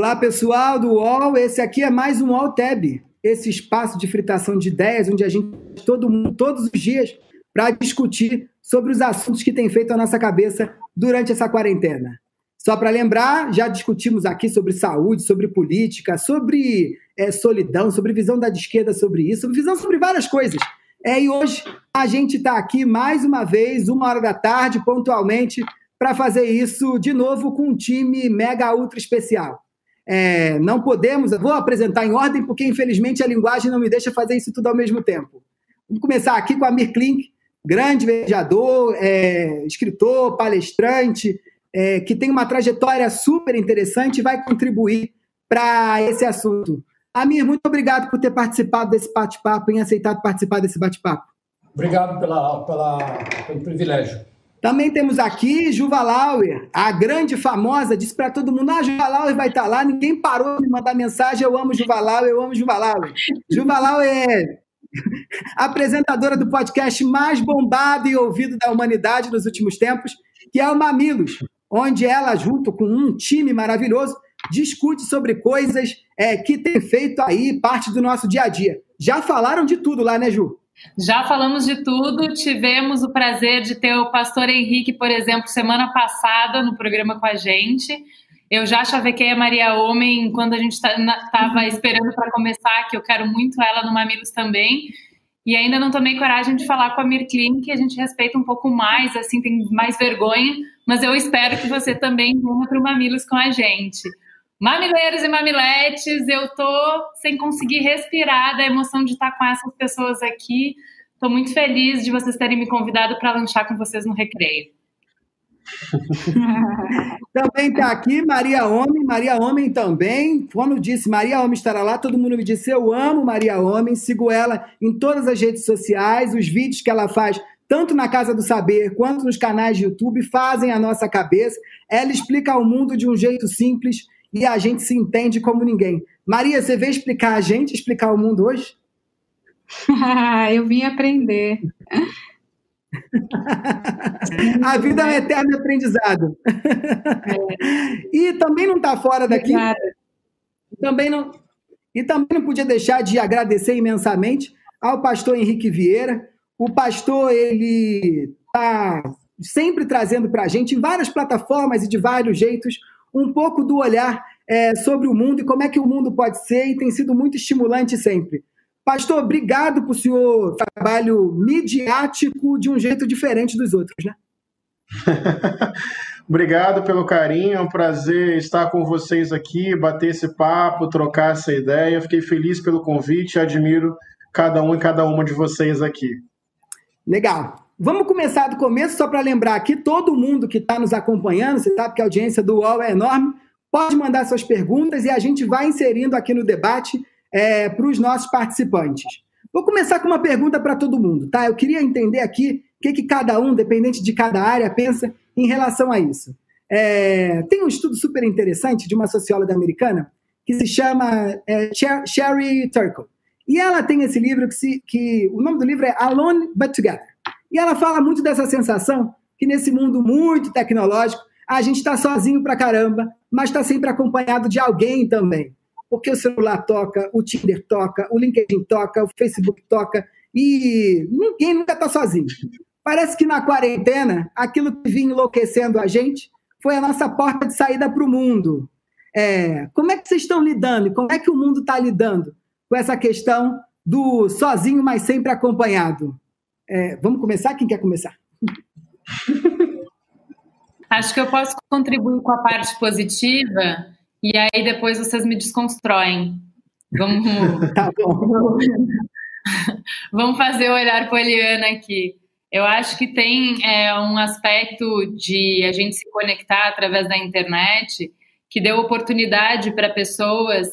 Olá, pessoal do UOL. Esse aqui é mais um UOL Tab, esse espaço de fritação de ideias, onde a gente, todo mundo, todos os dias, para discutir sobre os assuntos que tem feito a nossa cabeça durante essa quarentena. Só para lembrar, já discutimos aqui sobre saúde, sobre política, sobre é, solidão, sobre visão da esquerda sobre isso, sobre visão sobre várias coisas. É, e hoje a gente está aqui mais uma vez, uma hora da tarde, pontualmente, para fazer isso de novo com um time mega ultra especial. É, não podemos, vou apresentar em ordem, porque infelizmente a linguagem não me deixa fazer isso tudo ao mesmo tempo. Vamos começar aqui com a Mir Klink, grande vereador, é, escritor, palestrante, é, que tem uma trajetória super interessante e vai contribuir para esse assunto. Amir, muito obrigado por ter participado desse bate-papo, em aceitado participar desse bate-papo. Obrigado pela, pela, pelo privilégio. Também temos aqui Juva Lauer, a grande famosa, disse para todo mundo: ah, Juva Lauer vai estar tá lá. Ninguém parou de me mandar mensagem: eu amo Juva Lauer, eu amo Juva Lauer. Juva Lauer é apresentadora do podcast mais bombado e ouvido da humanidade nos últimos tempos, que é o Mamilos, onde ela, junto com um time maravilhoso, discute sobre coisas é, que tem feito aí parte do nosso dia a dia. Já falaram de tudo lá, né, Ju? Já falamos de tudo, tivemos o prazer de ter o pastor Henrique, por exemplo, semana passada no programa com a gente. Eu já chavequei a Maria Homem quando a gente estava tá, esperando para começar, que eu quero muito ela no Mamilos também. E ainda não tomei coragem de falar com a Mirklin, que a gente respeita um pouco mais, assim, tem mais vergonha, mas eu espero que você também venha para o Mamilos com a gente. Mamileiros e mamiletes, eu tô sem conseguir respirar da emoção de estar com essas pessoas aqui. Tô muito feliz de vocês terem me convidado para lanchar com vocês no recreio. também está aqui Maria Homem, Maria Homem também. Quando disse Maria Homem estará lá, todo mundo me disse: Eu amo Maria Homem, sigo ela em todas as redes sociais, os vídeos que ela faz, tanto na Casa do Saber quanto nos canais de YouTube, fazem a nossa cabeça. Ela explica o mundo de um jeito simples e a gente se entende como ninguém. Maria, você veio explicar a gente, explicar o mundo hoje? Eu vim aprender. a vida é um eterno aprendizado. É. E também não está fora daqui. Também não, e também não podia deixar de agradecer imensamente ao pastor Henrique Vieira. O pastor, ele está sempre trazendo para a gente, em várias plataformas e de vários jeitos, um pouco do olhar é, sobre o mundo e como é que o mundo pode ser, e tem sido muito estimulante sempre. Pastor, obrigado por seu trabalho midiático de um jeito diferente dos outros, né? obrigado pelo carinho, é um prazer estar com vocês aqui, bater esse papo, trocar essa ideia. Fiquei feliz pelo convite, admiro cada um e cada uma de vocês aqui. Legal. Vamos começar do começo, só para lembrar aqui, todo mundo que está nos acompanhando, você sabe que a audiência do UOL é enorme, pode mandar suas perguntas e a gente vai inserindo aqui no debate é, para os nossos participantes. Vou começar com uma pergunta para todo mundo, tá? Eu queria entender aqui o que, que cada um, dependente de cada área, pensa em relação a isso. É, tem um estudo super interessante de uma socióloga americana que se chama é, Sherry Turkle. E ela tem esse livro que, se, que o nome do livro é Alone But Together. E ela fala muito dessa sensação que nesse mundo muito tecnológico, a gente está sozinho pra caramba, mas está sempre acompanhado de alguém também. Porque o celular toca, o Tinder toca, o LinkedIn toca, o Facebook toca, e ninguém nunca está sozinho. Parece que na quarentena, aquilo que vinha enlouquecendo a gente foi a nossa porta de saída para o mundo. É, como é que vocês estão lidando? Como é que o mundo está lidando com essa questão do sozinho, mas sempre acompanhado? É, vamos começar? Quem quer começar? Acho que eu posso contribuir com a parte positiva e aí depois vocês me desconstroem. Vamos, tá bom. Vamos fazer o olhar poliana aqui. Eu acho que tem é, um aspecto de a gente se conectar através da internet que deu oportunidade para pessoas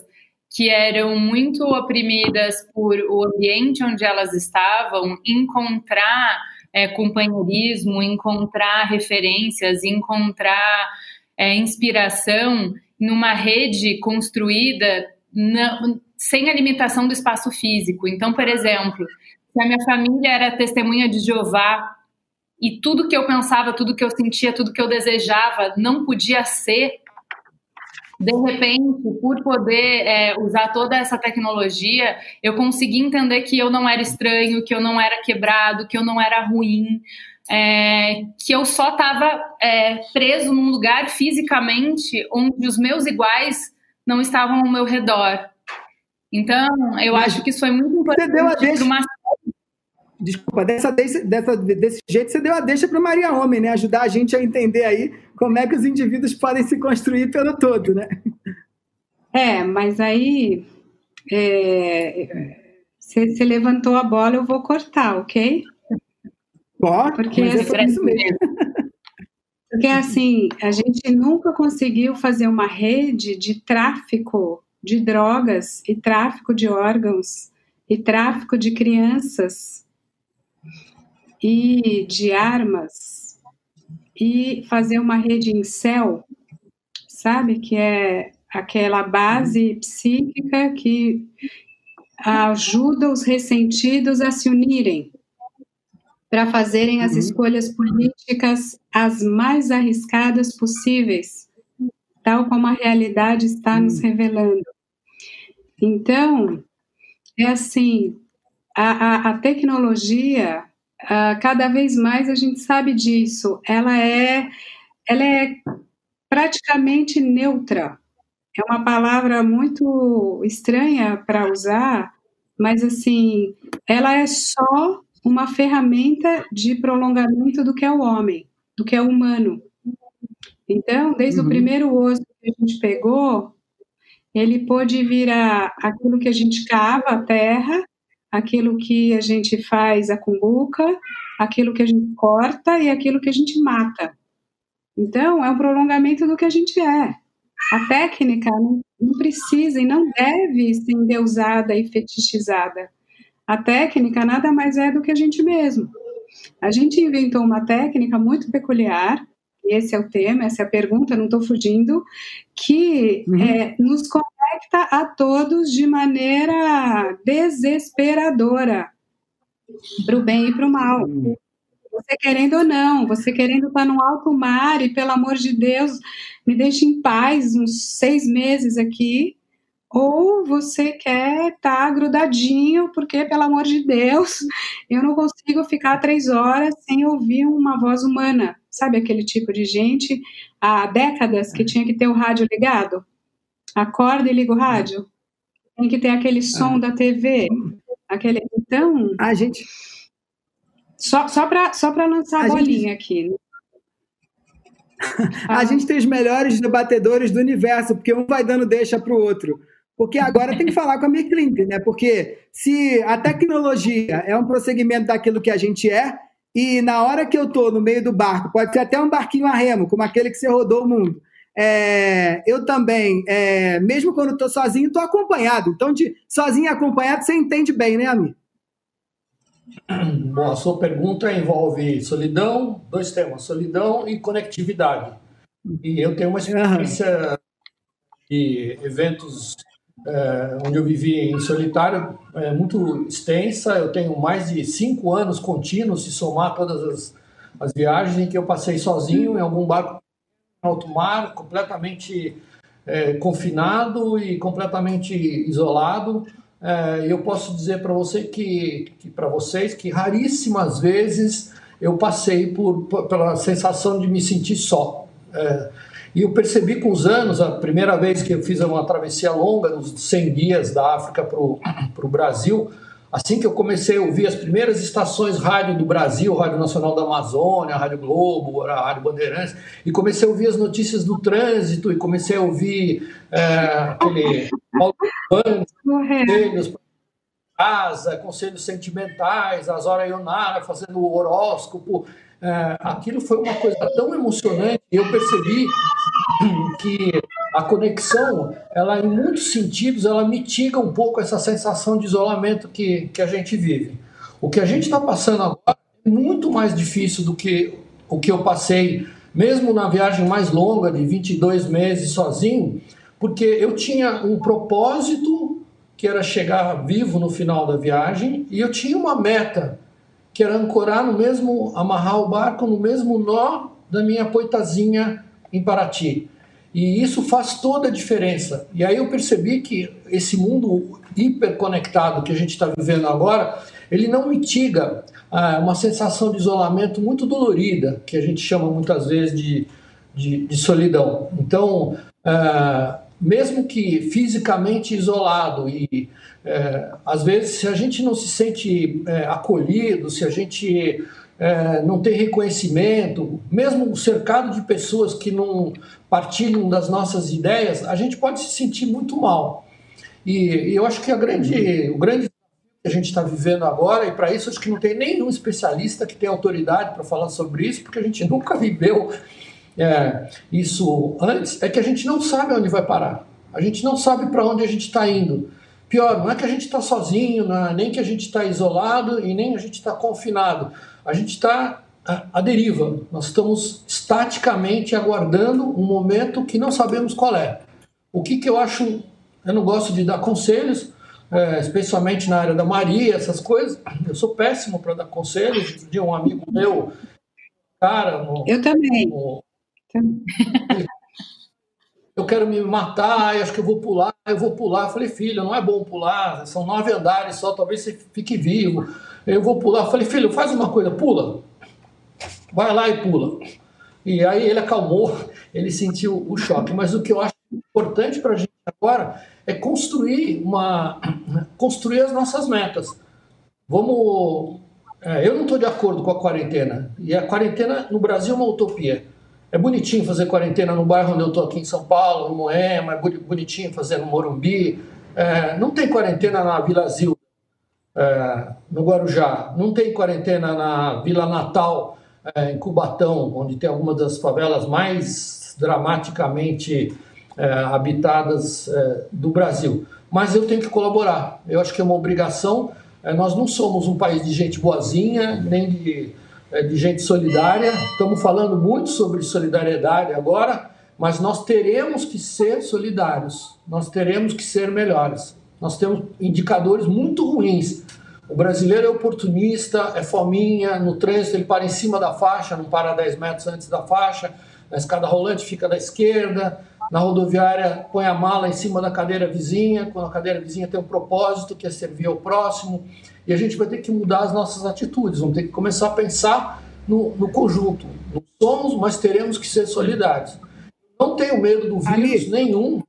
que eram muito oprimidas por o ambiente onde elas estavam, encontrar é, companheirismo, encontrar referências, encontrar é, inspiração numa rede construída na, sem a limitação do espaço físico. Então, por exemplo, se a minha família era testemunha de Jeová e tudo que eu pensava, tudo que eu sentia, tudo que eu desejava não podia ser de repente, por poder é, usar toda essa tecnologia, eu consegui entender que eu não era estranho, que eu não era quebrado, que eu não era ruim, é, que eu só estava é, preso num lugar fisicamente onde os meus iguais não estavam ao meu redor. Então, eu Mas acho que isso foi muito importante para uma Desculpa, dessa, dessa, desse jeito você deu a deixa para Maria Homem, né? Ajudar a gente a entender aí como é que os indivíduos podem se construir pelo todo, né? É, mas aí é, você, levantou a bola, eu vou cortar, ok? Pode, porque mas é isso mesmo. Porque assim, a gente nunca conseguiu fazer uma rede de tráfico de drogas e tráfico de órgãos e tráfico de crianças e de armas e fazer uma rede em céu, sabe? Que é aquela base psíquica que ajuda os ressentidos a se unirem para fazerem as uhum. escolhas políticas as mais arriscadas possíveis, tal como a realidade está nos uhum. revelando. Então, é assim, a, a, a tecnologia Uh, cada vez mais a gente sabe disso. Ela é, ela é praticamente neutra. É uma palavra muito estranha para usar, mas assim, ela é só uma ferramenta de prolongamento do que é o homem, do que é o humano. Então, desde uhum. o primeiro osso que a gente pegou, ele pôde virar aquilo que a gente cava a terra aquilo que a gente faz a cumbuca, aquilo que a gente corta e aquilo que a gente mata. Então, é um prolongamento do que a gente é. A técnica não, não precisa e não deve ser endeusada e fetichizada. A técnica nada mais é do que a gente mesmo. A gente inventou uma técnica muito peculiar, esse é o tema, essa é a pergunta, não estou fugindo, que uhum. é, nos conecta a todos de maneira desesperadora, para o bem e para o mal. Você querendo ou não, você querendo estar no alto mar e, pelo amor de Deus, me deixe em paz uns seis meses aqui, ou você quer estar grudadinho, porque, pelo amor de Deus, eu não consigo ficar três horas sem ouvir uma voz humana. Sabe aquele tipo de gente há décadas que tinha que ter o rádio ligado? Acorda e liga o rádio. Tem que ter aquele som da TV. Aquele... Então. A gente. Só, só para só lançar a, a bolinha gente... aqui. Né? a gente tem os melhores debatedores do universo, porque um vai dando deixa para o outro. Porque agora tem que falar com a Mirklink, né? Porque se a tecnologia é um prosseguimento daquilo que a gente é, e na hora que eu estou no meio do barco, pode ser até um barquinho a remo, como aquele que você rodou o mundo. É, eu também, é, mesmo quando estou sozinho, estou acompanhado. Então, de sozinho e acompanhado, você entende bem, né, Ami? Bom, a sua pergunta envolve solidão, dois temas, solidão e conectividade. E eu tenho uma experiência uhum. de eventos é, onde eu vivi em solitário, é muito extensa. Eu tenho mais de cinco anos contínuos, se somar todas as, as viagens em que eu passei sozinho em algum barco alto mar, completamente é, confinado e completamente isolado. É, eu posso dizer para você que, que para vocês que raríssimas vezes eu passei por, por, pela sensação de me sentir só. É, e eu percebi com os anos, a primeira vez que eu fiz uma travessia longa, nos 100 dias da África para o Brasil, assim que eu comecei a ouvir as primeiras estações rádio do Brasil, Rádio Nacional da Amazônia, Rádio Globo, Rádio Bandeirantes, e comecei a ouvir as notícias do trânsito, e comecei a ouvir é, aquele conselhos casa, conselhos sentimentais, as horas Ionara fazendo o horóscopo, é, aquilo foi uma coisa tão emocionante, eu percebi que a conexão, ela em muitos sentidos, ela mitiga um pouco essa sensação de isolamento que, que a gente vive. O que a gente está passando agora é muito mais difícil do que o que eu passei, mesmo na viagem mais longa, de 22 meses sozinho, porque eu tinha um propósito que era chegar vivo no final da viagem e eu tinha uma meta que era ancorar no mesmo, amarrar o barco no mesmo nó da minha poitazinha em Paraty. E isso faz toda a diferença. E aí eu percebi que esse mundo hiperconectado que a gente está vivendo agora, ele não mitiga ah, uma sensação de isolamento muito dolorida, que a gente chama muitas vezes de, de, de solidão. Então, ah, mesmo que fisicamente isolado e é, às vezes se a gente não se sente é, acolhido, se a gente é, não tem reconhecimento, mesmo cercado de pessoas que não partilham das nossas ideias, a gente pode se sentir muito mal. E, e eu acho que a grande, o grande que a gente está vivendo agora, e para isso acho que não tem nenhum especialista que tenha autoridade para falar sobre isso, porque a gente nunca viveu é, isso antes, é que a gente não sabe onde vai parar. A gente não sabe para onde a gente está indo. Pior, não é que a gente está sozinho, é nem que a gente está isolado e nem a gente está confinado. A gente está à deriva. Nós estamos estaticamente aguardando um momento que não sabemos qual é. O que, que eu acho. Eu não gosto de dar conselhos, é, especialmente na área da Maria, essas coisas. Eu sou péssimo para dar conselhos. De um amigo meu, cara. No, eu também. No, eu quero me matar, acho que eu vou pular, eu vou pular. Eu falei, filho, não é bom pular, são nove andares só, talvez você fique vivo. Eu vou pular. Eu falei, filho, faz uma coisa, pula. Vai lá e pula. E aí ele acalmou, ele sentiu o choque. Mas o que eu acho importante para a gente agora é construir uma, construir as nossas metas. Vamos. É, eu não estou de acordo com a quarentena. E a quarentena no Brasil é uma utopia. É bonitinho fazer quarentena no bairro onde eu estou aqui em São Paulo, no Moema, é bonitinho fazer no Morumbi. É, não tem quarentena na Vila Zil, é, no Guarujá. Não tem quarentena na Vila Natal, é, em Cubatão, onde tem algumas das favelas mais dramaticamente é, habitadas é, do Brasil. Mas eu tenho que colaborar. Eu acho que é uma obrigação. nós não somos um país de gente boazinha, nem de é, de gente solidária. Estamos falando muito sobre solidariedade agora, mas nós teremos que ser solidários, nós teremos que ser melhores. Nós temos indicadores muito ruins. O brasileiro é oportunista, é fominha, no trânsito ele para em cima da faixa, não para 10 metros antes da faixa, na escada rolante fica da esquerda, na rodoviária põe a mala em cima da cadeira vizinha, quando a cadeira vizinha tem um propósito que é servir ao próximo. E a gente vai ter que mudar as nossas atitudes, vamos ter que começar a pensar no, no conjunto. Não somos, mas teremos que ser solidários. Não tenho medo do vírus Ali, nenhum.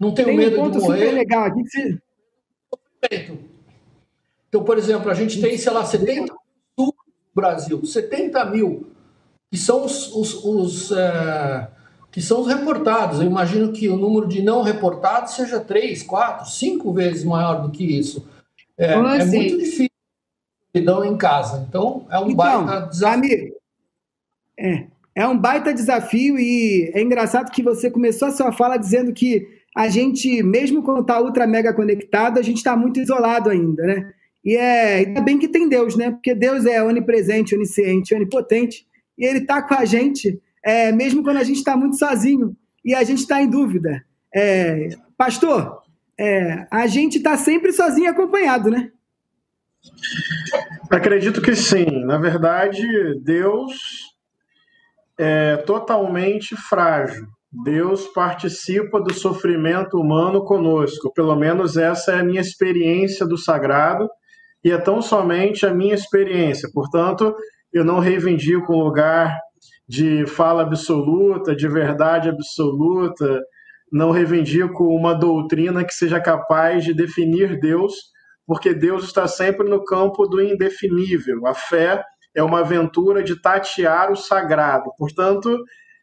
Não tenho tem medo um ponto de morrer. Super legal aqui que Então, por exemplo, a gente tem, sei lá, 70 mil no Brasil, 70 mil, que são os, os, os é, que são os reportados. Eu imagino que o número de não reportados seja três, quatro, cinco vezes maior do que isso. É, é muito difícil solidão em casa. Então, é um então, baita desafio. Amigo, é, é um baita desafio e é engraçado que você começou a sua fala dizendo que a gente, mesmo quando está ultra mega conectado, a gente está muito isolado ainda, né? E é ainda bem que tem Deus, né? Porque Deus é onipresente, onisciente, onipotente, e Ele está com a gente é, mesmo quando a gente está muito sozinho e a gente está em dúvida. É, pastor, é, a gente está sempre sozinho acompanhado, né? Acredito que sim. Na verdade, Deus é totalmente frágil. Deus participa do sofrimento humano conosco. Pelo menos essa é a minha experiência do sagrado e é tão somente a minha experiência. Portanto, eu não reivindico um lugar de fala absoluta, de verdade absoluta, não reivindico uma doutrina que seja capaz de definir Deus, porque Deus está sempre no campo do indefinível. A fé é uma aventura de tatear o sagrado. Portanto,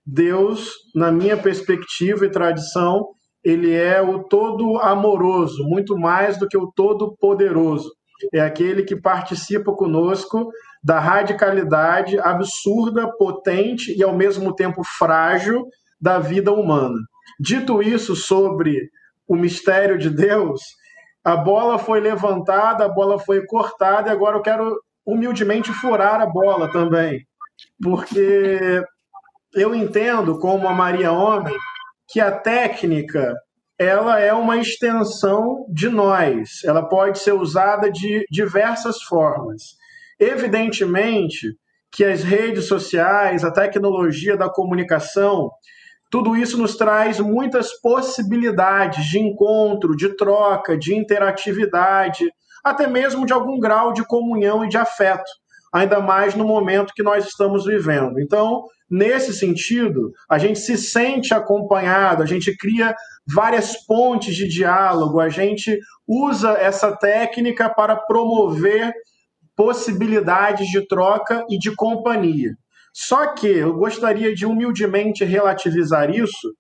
Deus, na minha perspectiva e tradição, ele é o todo amoroso, muito mais do que o todo poderoso. É aquele que participa conosco da radicalidade absurda, potente e ao mesmo tempo frágil da vida humana. Dito isso sobre o mistério de Deus, a bola foi levantada, a bola foi cortada e agora eu quero humildemente furar a bola também, porque eu entendo como a Maria Homem que a técnica ela é uma extensão de nós, ela pode ser usada de diversas formas. Evidentemente que as redes sociais, a tecnologia da comunicação, tudo isso nos traz muitas possibilidades de encontro, de troca, de interatividade, até mesmo de algum grau de comunhão e de afeto, ainda mais no momento que nós estamos vivendo. Então, nesse sentido, a gente se sente acompanhado, a gente cria várias pontes de diálogo, a gente usa essa técnica para promover possibilidades de troca e de companhia. Só que eu gostaria de humildemente relativizar isso,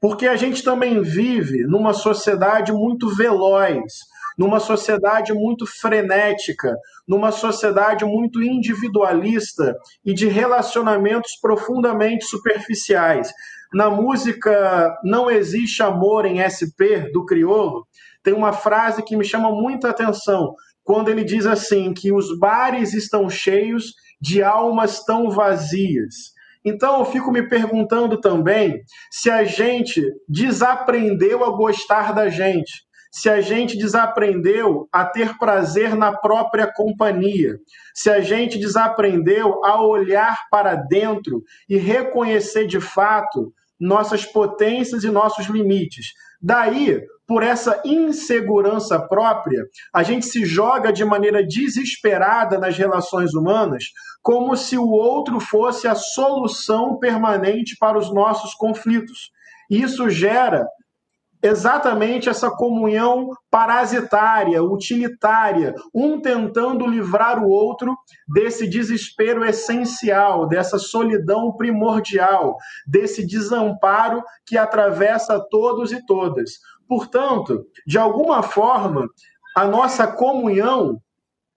porque a gente também vive numa sociedade muito veloz, numa sociedade muito frenética, numa sociedade muito individualista e de relacionamentos profundamente superficiais. Na música Não Existe Amor em SP, do Criolo, tem uma frase que me chama muita atenção, quando ele diz assim: que os bares estão cheios de almas tão vazias. Então eu fico me perguntando também se a gente desaprendeu a gostar da gente, se a gente desaprendeu a ter prazer na própria companhia, se a gente desaprendeu a olhar para dentro e reconhecer de fato nossas potências e nossos limites. Daí, por essa insegurança própria, a gente se joga de maneira desesperada nas relações humanas, como se o outro fosse a solução permanente para os nossos conflitos. Isso gera exatamente essa comunhão parasitária, utilitária, um tentando livrar o outro desse desespero essencial, dessa solidão primordial, desse desamparo que atravessa todos e todas. Portanto, de alguma forma, a nossa comunhão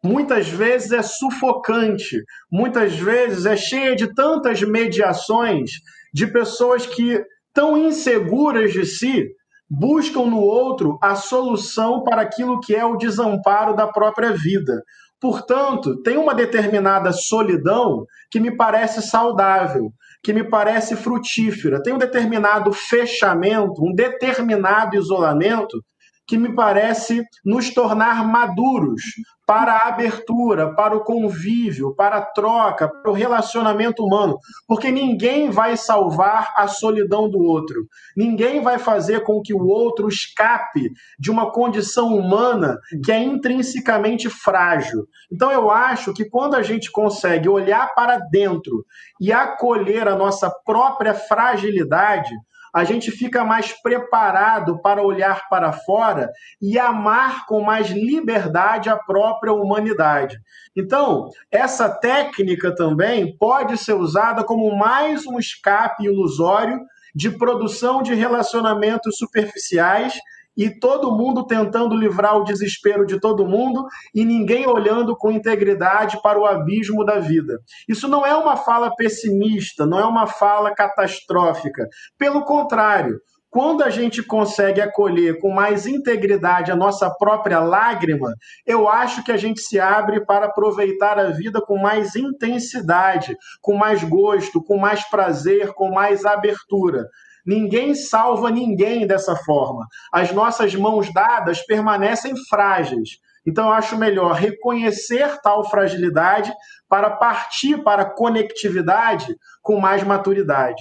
muitas vezes é sufocante, muitas vezes é cheia de tantas mediações de pessoas que, tão inseguras de si, buscam no outro a solução para aquilo que é o desamparo da própria vida. Portanto, tem uma determinada solidão que me parece saudável, que me parece frutífera, tem um determinado fechamento, um determinado isolamento que me parece nos tornar maduros para a abertura, para o convívio, para a troca, para o relacionamento humano, porque ninguém vai salvar a solidão do outro. Ninguém vai fazer com que o outro escape de uma condição humana que é intrinsecamente frágil. Então eu acho que quando a gente consegue olhar para dentro e acolher a nossa própria fragilidade, a gente fica mais preparado para olhar para fora e amar com mais liberdade a própria humanidade. Então, essa técnica também pode ser usada como mais um escape ilusório de produção de relacionamentos superficiais e todo mundo tentando livrar o desespero de todo mundo e ninguém olhando com integridade para o abismo da vida. Isso não é uma fala pessimista, não é uma fala catastrófica. Pelo contrário, quando a gente consegue acolher com mais integridade a nossa própria lágrima, eu acho que a gente se abre para aproveitar a vida com mais intensidade, com mais gosto, com mais prazer, com mais abertura. Ninguém salva ninguém dessa forma. As nossas mãos dadas permanecem frágeis. Então, eu acho melhor reconhecer tal fragilidade para partir para a conectividade com mais maturidade.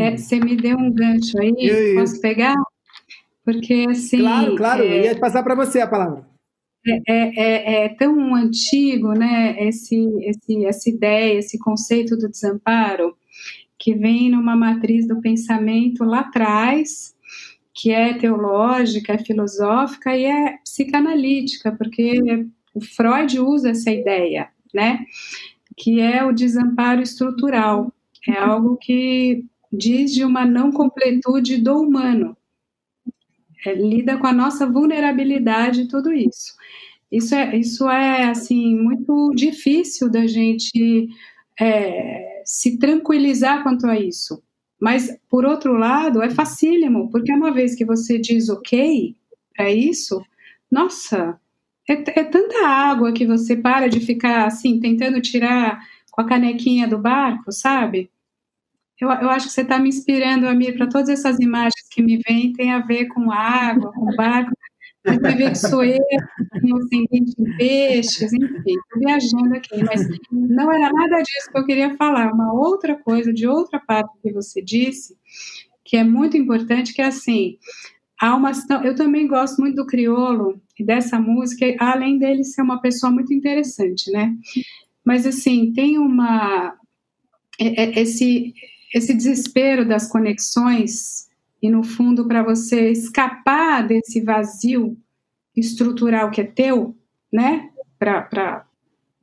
É, você me deu um gancho aí, posso pegar? Porque assim. Claro, claro, é, ia passar para você a palavra. É, é, é, é, tão antigo, né? Esse, esse, essa ideia, esse conceito do desamparo, que vem numa matriz do pensamento lá atrás, que é teológica, é filosófica e é psicanalítica, porque o Freud usa essa ideia, né? Que é o desamparo estrutural. É algo que diz de uma não completude do humano. É, lida com a nossa vulnerabilidade tudo isso. Isso é, isso é assim muito difícil da gente é, se tranquilizar quanto a isso. Mas, por outro lado, é facílimo, porque uma vez que você diz ok para isso, nossa, é, é, tanta água que você para de ficar assim, tentando tirar com a canequinha do barco, sabe? Eu, eu acho que você está me inspirando, Amir, para todas essas imagens que me vêm, tem a ver com água, com barco. Ver que sou eu, tenho ascendente em peixes, enfim, estou viajando aqui, mas não era nada disso que eu queria falar. Uma outra coisa, de outra parte que você disse, que é muito importante, que é assim, há uma, eu também gosto muito do criolo e dessa música, além dele ser uma pessoa muito interessante, né? Mas assim, tem uma é, é, esse esse desespero das conexões e no fundo para você escapar desse vazio estrutural que é teu, né? Para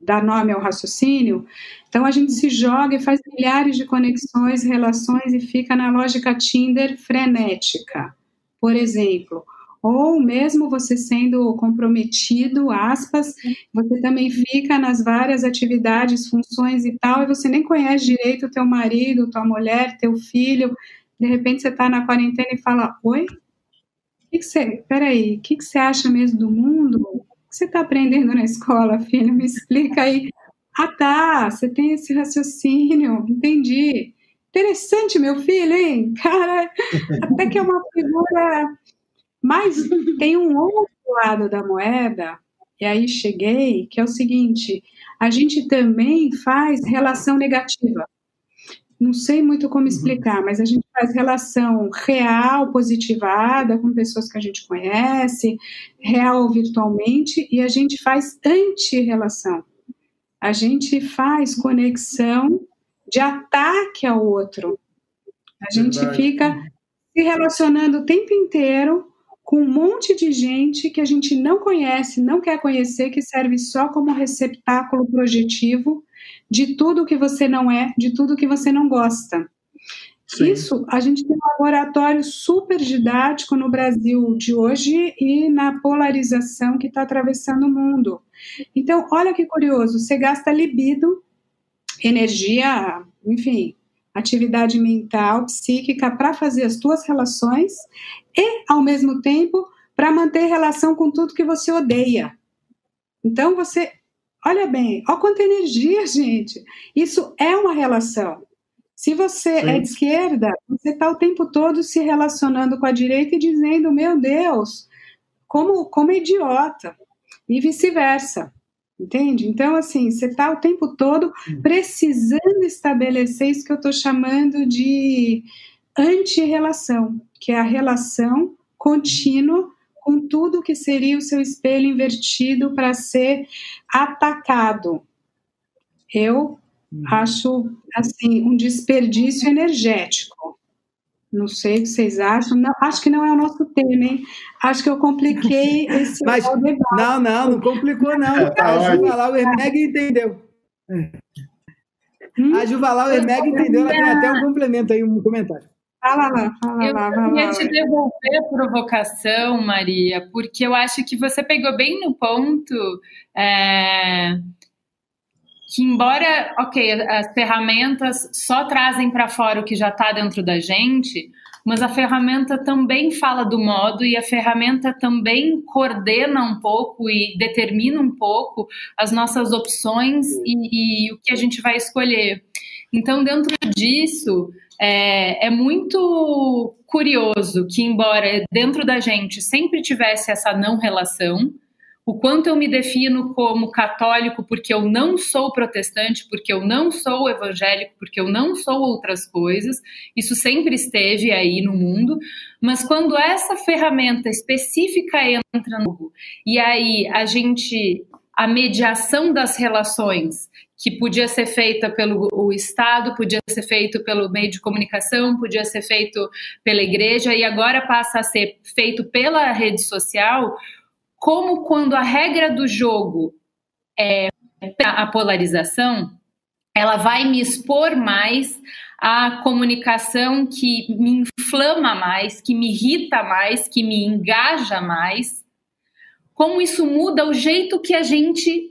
dar nome ao raciocínio. Então a gente se joga e faz milhares de conexões, relações e fica na lógica Tinder frenética por exemplo, ou mesmo você sendo comprometido, aspas, você também fica nas várias atividades, funções e tal, e você nem conhece direito o teu marido, tua mulher, teu filho, de repente você está na quarentena e fala, oi? Que que você, peraí, o que, que você acha mesmo do mundo? O que você está aprendendo na escola, filho? Me explica aí. Ah, tá, você tem esse raciocínio, entendi. Interessante, meu filho, hein? Cara, até que é uma figura. Mas tem um outro lado da moeda, e aí cheguei, que é o seguinte: a gente também faz relação negativa. Não sei muito como uhum. explicar, mas a gente faz relação real, positivada, com pessoas que a gente conhece, real virtualmente, e a gente faz anti-relação. A gente faz conexão de ataque ao outro. A gente Verdade. fica se relacionando o tempo inteiro com um monte de gente que a gente não conhece, não quer conhecer, que serve só como receptáculo projetivo de tudo que você não é, de tudo que você não gosta. Sim. Isso, a gente tem um laboratório super didático no Brasil de hoje e na polarização que está atravessando o mundo. Então, olha que curioso, você gasta libido energia, enfim, atividade mental, psíquica para fazer as tuas relações e, ao mesmo tempo, para manter relação com tudo que você odeia. Então, você, olha bem, olha quanta energia, gente. Isso é uma relação. Se você Sim. é de esquerda, você está o tempo todo se relacionando com a direita e dizendo, meu Deus, como, como idiota. E vice-versa. Entende? Então, assim, você está o tempo todo hum. precisando estabelecer isso que eu estou chamando de anti-relação, que é a relação contínua com tudo que seria o seu espelho invertido para ser atacado. Eu hum. acho assim um desperdício energético. Não sei o que vocês acham. Não, acho que não é o nosso tema, hein? Acho que eu compliquei esse Mas, Não, não, não complicou, não. É, tá a Juvalau Ermeg entendeu. Hum? A Juvalau Ermeg entendeu, ela tem até um complemento aí, um comentário. Fala lá, fala eu lá. Eu queria te devolver a provocação, Maria, porque eu acho que você pegou bem no ponto é, que, embora, ok, as ferramentas só trazem para fora o que já está dentro da gente, mas a ferramenta também fala do modo e a ferramenta também coordena um pouco e determina um pouco as nossas opções e, e o que a gente vai escolher. Então, dentro disso, é, é, muito curioso que, embora dentro da gente sempre tivesse essa não relação, o quanto eu me defino como católico porque eu não sou protestante, porque eu não sou evangélico, porque eu não sou outras coisas. Isso sempre esteve aí no mundo, mas quando essa ferramenta específica entra no e aí a gente a mediação das relações que podia ser feita pelo o Estado, podia ser feito pelo meio de comunicação, podia ser feito pela igreja e agora passa a ser feito pela rede social como quando a regra do jogo é a polarização, ela vai me expor mais à comunicação que me inflama mais, que me irrita mais, que me engaja mais. Como isso muda o jeito que a gente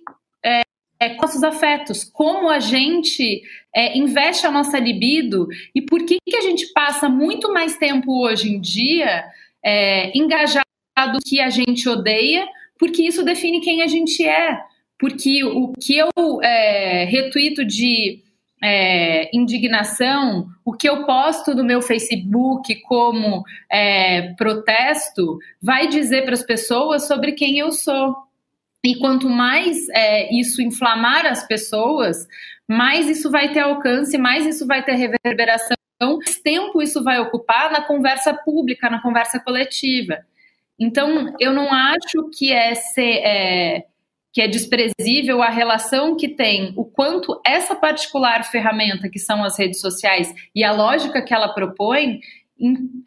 é, com nossos afetos, como a gente é, investe a nossa libido e por que, que a gente passa muito mais tempo hoje em dia é, engajado do que a gente odeia, porque isso define quem a gente é. Porque o que eu é, retuito de é, indignação, o que eu posto no meu Facebook como é, protesto, vai dizer para as pessoas sobre quem eu sou. E quanto mais é, isso inflamar as pessoas, mais isso vai ter alcance, mais isso vai ter reverberação, mais tempo isso vai ocupar na conversa pública, na conversa coletiva. Então, eu não acho que é ser. É, que é desprezível a relação que tem o quanto essa particular ferramenta que são as redes sociais e a lógica que ela propõe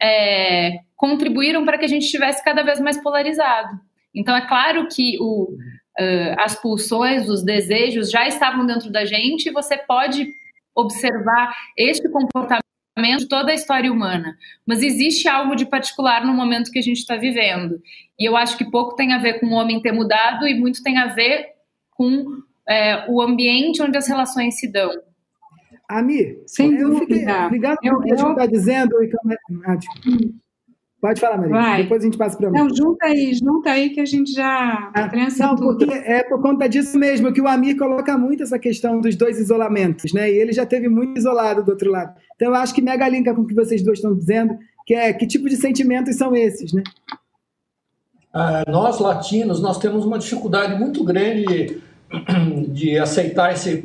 é, contribuíram para que a gente estivesse cada vez mais polarizado. Então é claro que o, uh, as pulsões, os desejos já estavam dentro da gente e você pode observar este comportamento de toda a história humana, mas existe algo de particular no momento que a gente está vivendo. E eu acho que pouco tem a ver com o homem ter mudado e muito tem a ver com é, o ambiente onde as relações se dão. Ami, Sem eu dúvida. Fiquei, obrigado por o que você está dizendo. Pode falar, Maria. Vai. Depois a gente passa para mim. Não, junta aí, junta aí que a gente já ah, Não, porque é por conta disso mesmo que o Amir coloca muito essa questão dos dois isolamentos, né? E ele já teve muito isolado do outro lado. Então eu acho que mega linka com o que vocês dois estão dizendo, que é que tipo de sentimentos são esses, né? Ah, nós latinos, nós temos uma dificuldade muito grande de aceitar esse,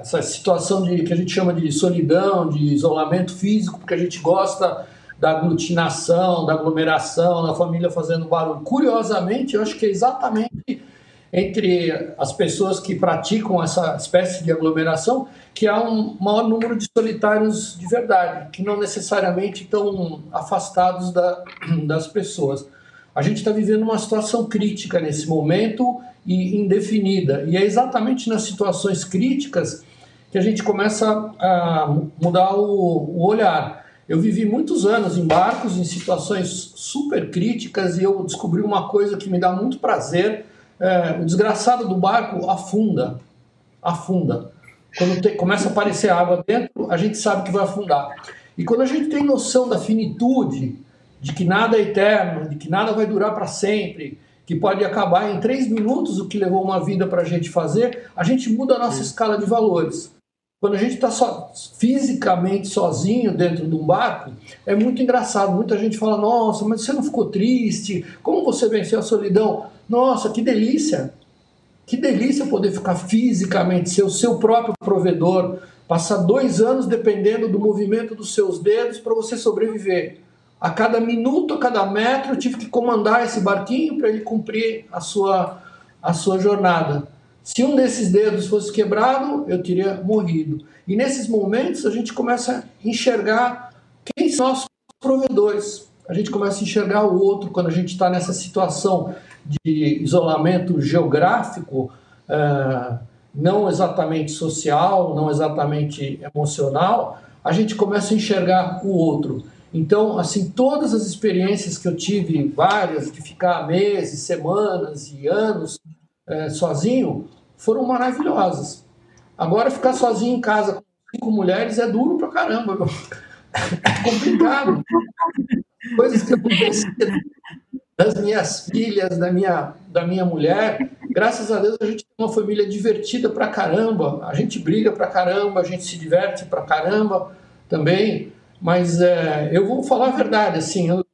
essa situação de que a gente chama de solidão, de isolamento físico, porque a gente gosta da aglutinação, da aglomeração, da família fazendo barulho. Curiosamente, eu acho que é exatamente entre as pessoas que praticam essa espécie de aglomeração que há um maior número de solitários de verdade, que não necessariamente estão afastados da, das pessoas. A gente está vivendo uma situação crítica nesse momento e indefinida. E é exatamente nas situações críticas que a gente começa a mudar o, o olhar. Eu vivi muitos anos em barcos, em situações super críticas, e eu descobri uma coisa que me dá muito prazer. É, o desgraçado do barco afunda, afunda. Quando te, começa a aparecer água dentro, a gente sabe que vai afundar. E quando a gente tem noção da finitude, de que nada é eterno, de que nada vai durar para sempre, que pode acabar em três minutos o que levou uma vida para a gente fazer, a gente muda a nossa escala de valores. Quando a gente está so, fisicamente sozinho dentro de um barco, é muito engraçado. Muita gente fala: Nossa, mas você não ficou triste? Como você venceu a solidão? Nossa, que delícia! Que delícia poder ficar fisicamente, ser o seu próprio provedor, passar dois anos dependendo do movimento dos seus dedos para você sobreviver. A cada minuto, a cada metro, eu tive que comandar esse barquinho para ele cumprir a sua, a sua jornada. Se um desses dedos fosse quebrado, eu teria morrido. E nesses momentos a gente começa a enxergar quem são nossos provedores. A gente começa a enxergar o outro quando a gente está nessa situação de isolamento geográfico, é, não exatamente social, não exatamente emocional. A gente começa a enxergar o outro. Então, assim, todas as experiências que eu tive, várias, de ficar meses, semanas e anos é, sozinho, foram maravilhosas. Agora, ficar sozinho em casa com cinco mulheres é duro pra caramba. É complicado. Coisas que acontecem das minhas filhas, da minha, da minha mulher. Graças a Deus a gente tem uma família divertida pra caramba. A gente briga pra caramba, a gente se diverte pra caramba também. Mas é, eu vou falar a verdade, assim, eu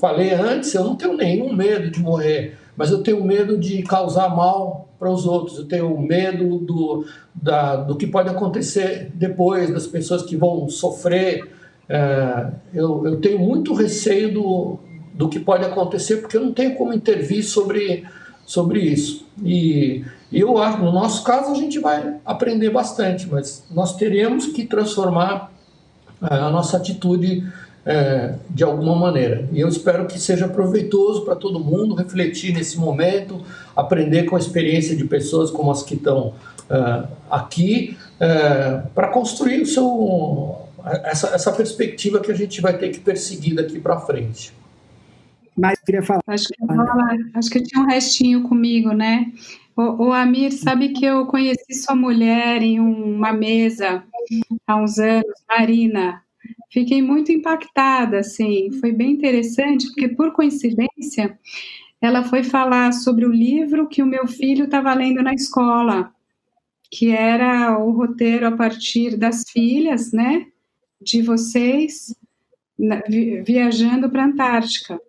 falei antes, eu não tenho nenhum medo de morrer mas eu tenho medo de causar mal para os outros, eu tenho medo do, da, do que pode acontecer depois, das pessoas que vão sofrer. É, eu, eu tenho muito receio do, do que pode acontecer, porque eu não tenho como intervir sobre, sobre isso. E, e eu acho, no nosso caso, a gente vai aprender bastante, mas nós teremos que transformar é, a nossa atitude é, de alguma maneira. E eu espero que seja proveitoso para todo mundo refletir nesse momento, aprender com a experiência de pessoas como as que estão é, aqui, é, para construir o seu, essa, essa perspectiva que a gente vai ter que perseguir daqui para frente. Mas queria falar. Acho que, acho que tinha um restinho comigo, né? O, o, Amir, sabe que eu conheci sua mulher em uma mesa há uns anos, Marina, Fiquei muito impactada, assim, foi bem interessante, porque por coincidência, ela foi falar sobre o livro que o meu filho estava lendo na escola. que era o roteiro a partir das filhas, né, de vocês viajando para a Antártica.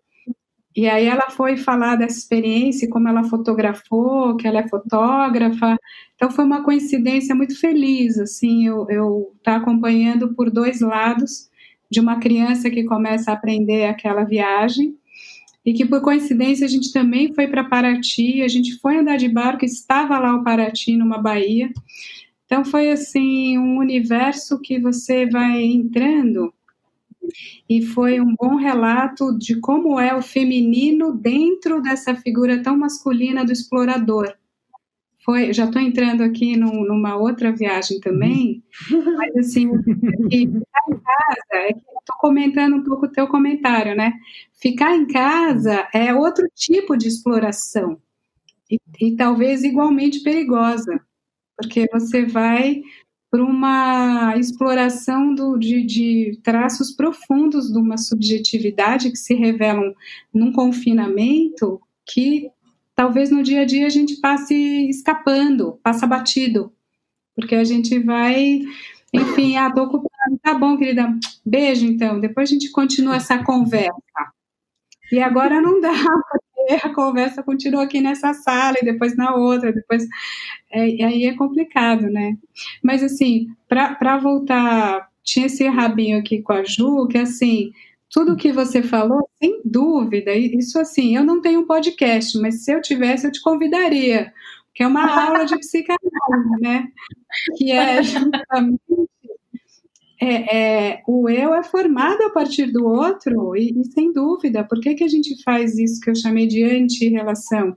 E aí ela foi falar dessa experiência, como ela fotografou, que ela é fotógrafa. Então foi uma coincidência muito feliz, assim, eu, eu tá acompanhando por dois lados de uma criança que começa a aprender aquela viagem e que por coincidência a gente também foi para Paraty, a gente foi andar de barco, estava lá o Paraty numa baía. Então foi assim um universo que você vai entrando e foi um bom relato de como é o feminino dentro dessa figura tão masculina do explorador. Foi, já estou entrando aqui num, numa outra viagem também, mas assim, ficar em casa, é estou comentando um pouco o teu comentário, né? Ficar em casa é outro tipo de exploração e, e talvez igualmente perigosa, porque você vai para uma exploração do, de, de, traços profundos de uma subjetividade que se revelam num confinamento que talvez no dia a dia a gente passe escapando, passa batido, porque a gente vai, enfim, ah, tô ocupado, tá bom, querida, beijo então, depois a gente continua essa conversa. E agora não dá, porque a conversa continua aqui nessa sala e depois na outra, depois é, aí é complicado, né? Mas assim, para voltar, tinha esse rabinho aqui com a Ju, que assim, tudo que você falou, sem dúvida, isso assim, eu não tenho um podcast, mas se eu tivesse, eu te convidaria, que é uma aula de psicanálise, né? Que é justamente é, é, o eu é formado a partir do outro, e, e, sem dúvida, por que, que a gente faz isso que eu chamei de anti-relação?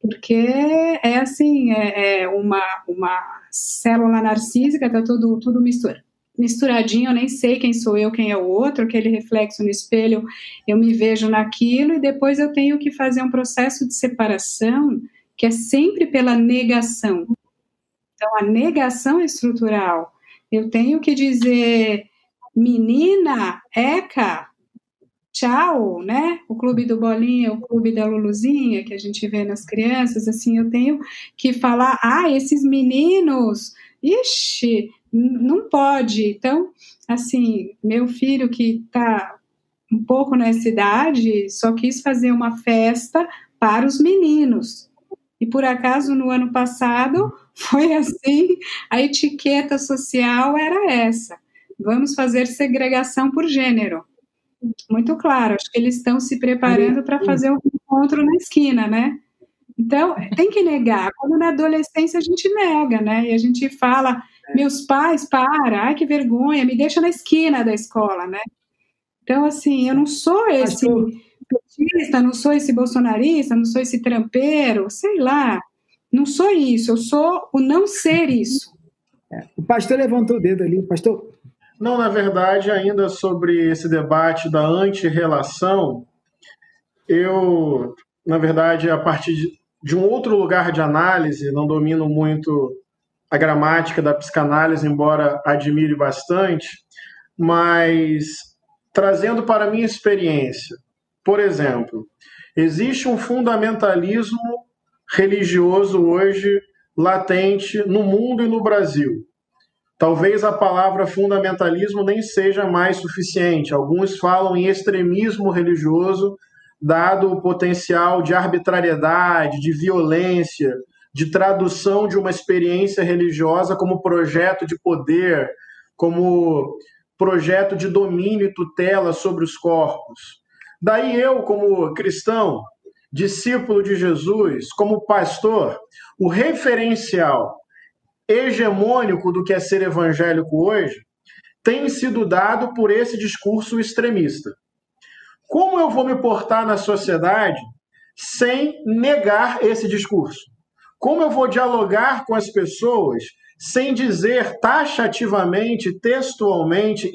Porque é assim, é, é uma, uma célula narcísica, tá tudo, tudo mistura, misturadinho, eu nem sei quem sou eu, quem é o outro, aquele reflexo no espelho, eu me vejo naquilo, e depois eu tenho que fazer um processo de separação, que é sempre pela negação. Então, a negação estrutural, eu tenho que dizer, menina, Eca, tchau, né? O clube do Bolinha, o clube da Luluzinha, que a gente vê nas crianças, assim, eu tenho que falar, ah, esses meninos, ixi, não pode. Então, assim, meu filho que está um pouco nessa idade só quis fazer uma festa para os meninos. E por acaso no ano passado foi assim, a etiqueta social era essa. Vamos fazer segregação por gênero. Muito claro, acho que eles estão se preparando para fazer um encontro na esquina, né? Então, tem que negar. Quando na adolescência a gente nega, né? E a gente fala, meus pais, para, ai que vergonha, me deixa na esquina da escola, né? Então, assim, eu não sou esse petista, não sou esse bolsonarista, não sou esse trampeiro, sei lá. Não sou isso, eu sou o não ser isso. É, o pastor levantou o dedo ali, pastor. Não, na verdade, ainda sobre esse debate da anti-relação, eu, na verdade, a partir de, de um outro lugar de análise, não domino muito a gramática da psicanálise, embora admire bastante, mas trazendo para a minha experiência, por exemplo, existe um fundamentalismo religioso hoje latente no mundo e no Brasil. Talvez a palavra fundamentalismo nem seja mais suficiente. Alguns falam em extremismo religioso, dado o potencial de arbitrariedade, de violência, de tradução de uma experiência religiosa como projeto de poder, como projeto de domínio e tutela sobre os corpos. Daí eu, como cristão, discípulo de Jesus, como pastor, o referencial hegemônico do que é ser evangélico hoje tem sido dado por esse discurso extremista. Como eu vou me portar na sociedade sem negar esse discurso? Como eu vou dialogar com as pessoas sem dizer taxativamente, textualmente,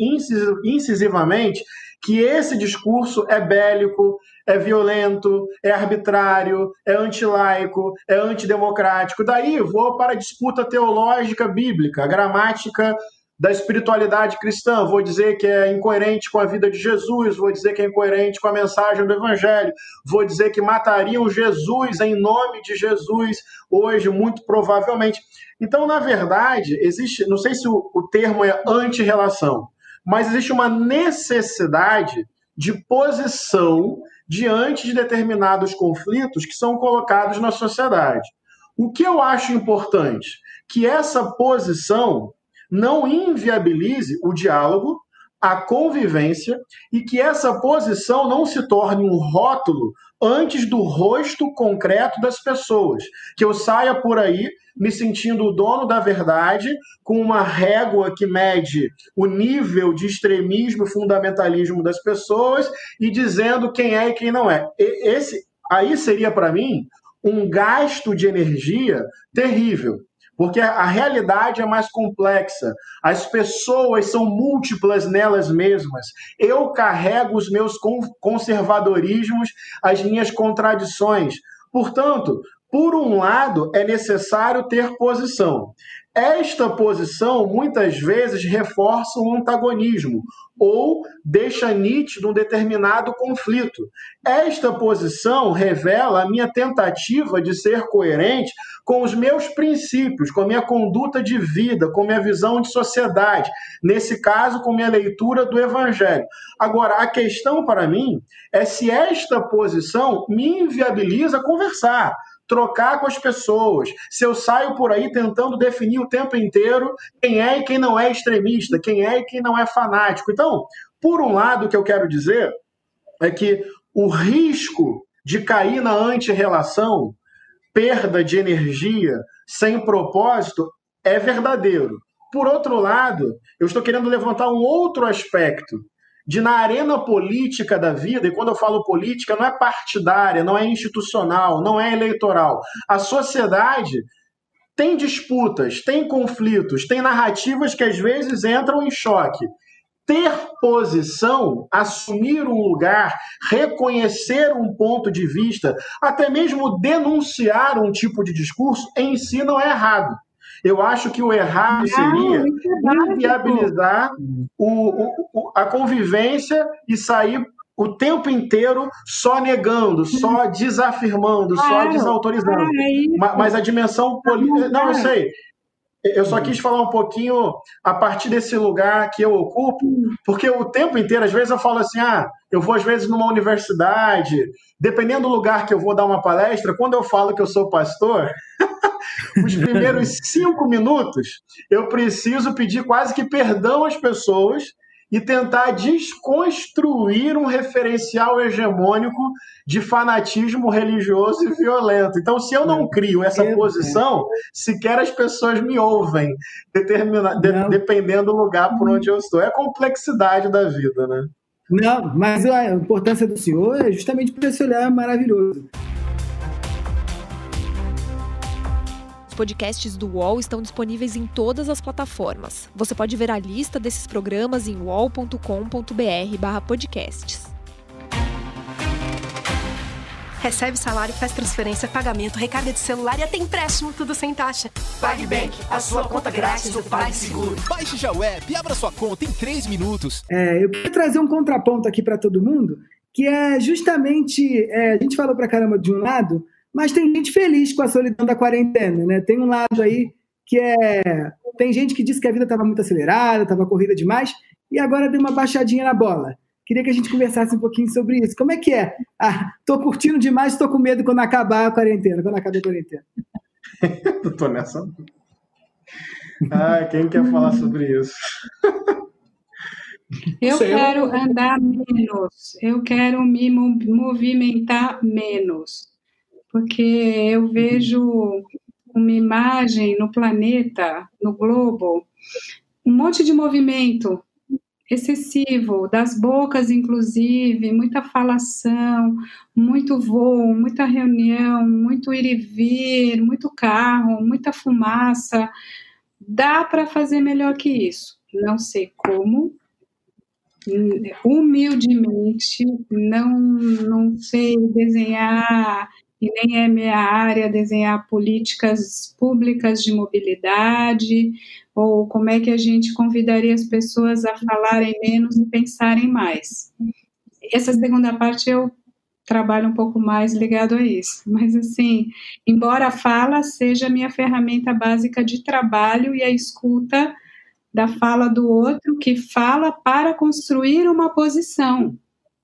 incisivamente que esse discurso é bélico, é violento, é arbitrário, é antilaico, é antidemocrático. Daí vou para a disputa teológica bíblica, gramática da espiritualidade cristã, vou dizer que é incoerente com a vida de Jesus, vou dizer que é incoerente com a mensagem do Evangelho, vou dizer que matariam Jesus em nome de Jesus hoje, muito provavelmente. Então, na verdade, existe, não sei se o, o termo é anti-relação, mas existe uma necessidade de posição diante de determinados conflitos que são colocados na sociedade. O que eu acho importante? Que essa posição não inviabilize o diálogo, a convivência e que essa posição não se torne um rótulo antes do rosto concreto das pessoas. Que eu saia por aí me sentindo o dono da verdade, com uma régua que mede o nível de extremismo e fundamentalismo das pessoas e dizendo quem é e quem não é. Esse aí seria para mim um gasto de energia terrível porque a realidade é mais complexa, as pessoas são múltiplas nelas mesmas. Eu carrego os meus conservadorismos, as minhas contradições. Portanto, por um lado, é necessário ter posição. Esta posição muitas vezes reforça o antagonismo ou deixa nítido um determinado conflito. Esta posição revela a minha tentativa de ser coerente com os meus princípios, com a minha conduta de vida, com a minha visão de sociedade, nesse caso, com a minha leitura do Evangelho. Agora, a questão para mim é se esta posição me inviabiliza conversar trocar com as pessoas. Se eu saio por aí tentando definir o tempo inteiro quem é e quem não é extremista, quem é e quem não é fanático. Então, por um lado, o que eu quero dizer é que o risco de cair na antirrelação, perda de energia, sem propósito, é verdadeiro. Por outro lado, eu estou querendo levantar um outro aspecto de na arena política da vida, e quando eu falo política, não é partidária, não é institucional, não é eleitoral. A sociedade tem disputas, tem conflitos, tem narrativas que às vezes entram em choque. Ter posição, assumir um lugar, reconhecer um ponto de vista, até mesmo denunciar um tipo de discurso, em si não é errado. Eu acho que o errado seria é inviabilizar o, o, a convivência e sair o tempo inteiro só negando, só desafirmando, só desautorizando. Mas, mas a dimensão política. Não, eu sei. Eu só quis falar um pouquinho a partir desse lugar que eu ocupo, porque o tempo inteiro, às vezes eu falo assim: ah, eu vou às vezes numa universidade, dependendo do lugar que eu vou dar uma palestra, quando eu falo que eu sou pastor, os primeiros cinco minutos, eu preciso pedir quase que perdão às pessoas e tentar desconstruir um referencial hegemônico de fanatismo religioso e violento. Então, se eu não crio essa posição, sequer as pessoas me ouvem, determina, de, dependendo do lugar por onde eu estou. É a complexidade da vida, né? Não, mas a importância do senhor é justamente por esse olhar maravilhoso. Os podcasts do UOL estão disponíveis em todas as plataformas. Você pode ver a lista desses programas em wall.com.br/podcasts. Recebe salário, faz transferência, pagamento, recarga de celular e até empréstimo, tudo sem taxa. PagBank, a sua conta grátis do PagSeguro. Baixe já o app e abra sua conta em 3 minutos. É, eu queria trazer um contraponto aqui para todo mundo, que é justamente, é, a gente falou para caramba de um lado, mas tem gente feliz com a solidão da quarentena, né? Tem um lado aí que é. Tem gente que disse que a vida estava muito acelerada, estava corrida demais, e agora deu uma baixadinha na bola. Queria que a gente conversasse um pouquinho sobre isso. Como é que é? Ah, tô curtindo demais, tô com medo quando acabar a quarentena, quando acabar a quarentena. eu tô nessa. Ah, quem quer falar sobre isso? Eu quero andar menos, eu quero me movimentar menos porque eu vejo uma imagem no planeta, no globo, um monte de movimento excessivo, das bocas, inclusive, muita falação, muito voo, muita reunião, muito ir e vir, muito carro, muita fumaça. Dá para fazer melhor que isso. Não sei como, humildemente, não, não sei desenhar e nem é minha área desenhar políticas públicas de mobilidade, ou como é que a gente convidaria as pessoas a falarem menos e pensarem mais. Essa segunda parte eu trabalho um pouco mais ligado a isso. Mas, assim, embora a fala seja minha ferramenta básica de trabalho e a escuta da fala do outro que fala para construir uma posição,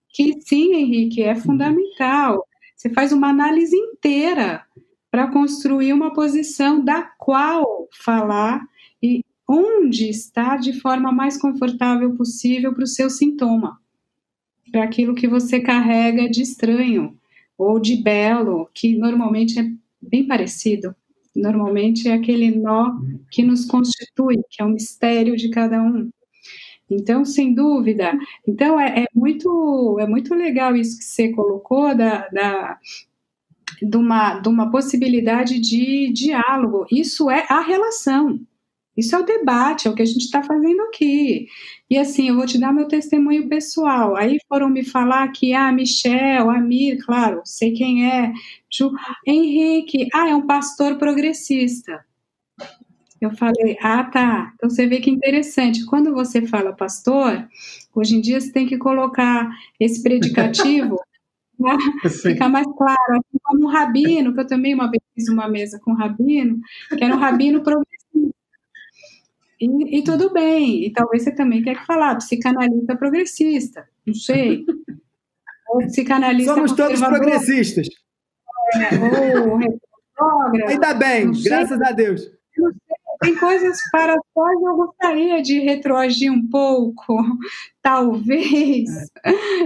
que sim, Henrique, é fundamental. Você faz uma análise inteira para construir uma posição da qual falar e onde estar de forma mais confortável possível para o seu sintoma para aquilo que você carrega de estranho ou de belo, que normalmente é bem parecido. Normalmente é aquele nó que nos constitui, que é o mistério de cada um. Então, sem dúvida. Então, é, é muito, é muito legal isso que você colocou da, da, de, uma, de uma possibilidade de diálogo. Isso é a relação. Isso é o debate, é o que a gente está fazendo aqui. E assim, eu vou te dar meu testemunho pessoal. Aí foram me falar que, ah, Michel, Amir, claro, sei quem é, Ju, Henrique, ah, é um pastor progressista. Eu falei, ah, tá. Então você vê que interessante. Quando você fala pastor, hoje em dia você tem que colocar esse predicativo. Né? Fica mais claro, assim como um rabino, que eu também uma vez fiz uma mesa com um rabino, que era um rabino progressista e, e, tudo bem. E talvez você também quer falar psicanalista progressista, não sei. Ou psicanalista Somos todos progressistas. É, ou Ainda bem, graças a Deus. Tem coisas para as quais eu gostaria de retroagir um pouco, talvez.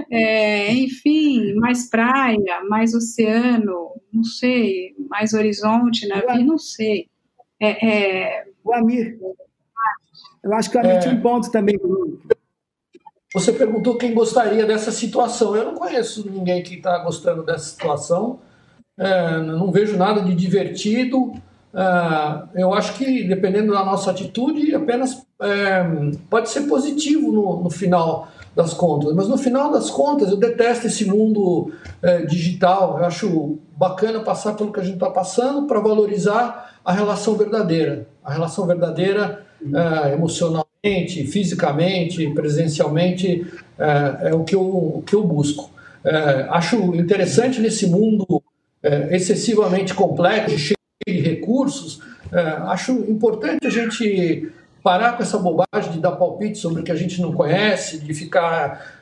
É, enfim, mais praia, mais oceano, não sei, mais horizonte na vida, não sei. É, é, o Amir, eu acho que a é... um ponto também. Você perguntou quem gostaria dessa situação. Eu não conheço ninguém que está gostando dessa situação. É, não vejo nada de divertido. É, eu acho que, dependendo da nossa atitude, apenas é, pode ser positivo no, no, final das contas. Mas no final das contas, eu detesto esse mundo é, digital. Eu acho bacana passar pelo que a gente está passando para valorizar a relação verdadeira. A relação verdadeira é, emocionalmente, fisicamente, presencialmente, é, é, o, que eu, o que eu busco. É, acho interessante nesse mundo é, excessivamente complexo, de recursos, é, acho importante a gente parar com essa bobagem de dar palpite sobre o que a gente não conhece, de ficar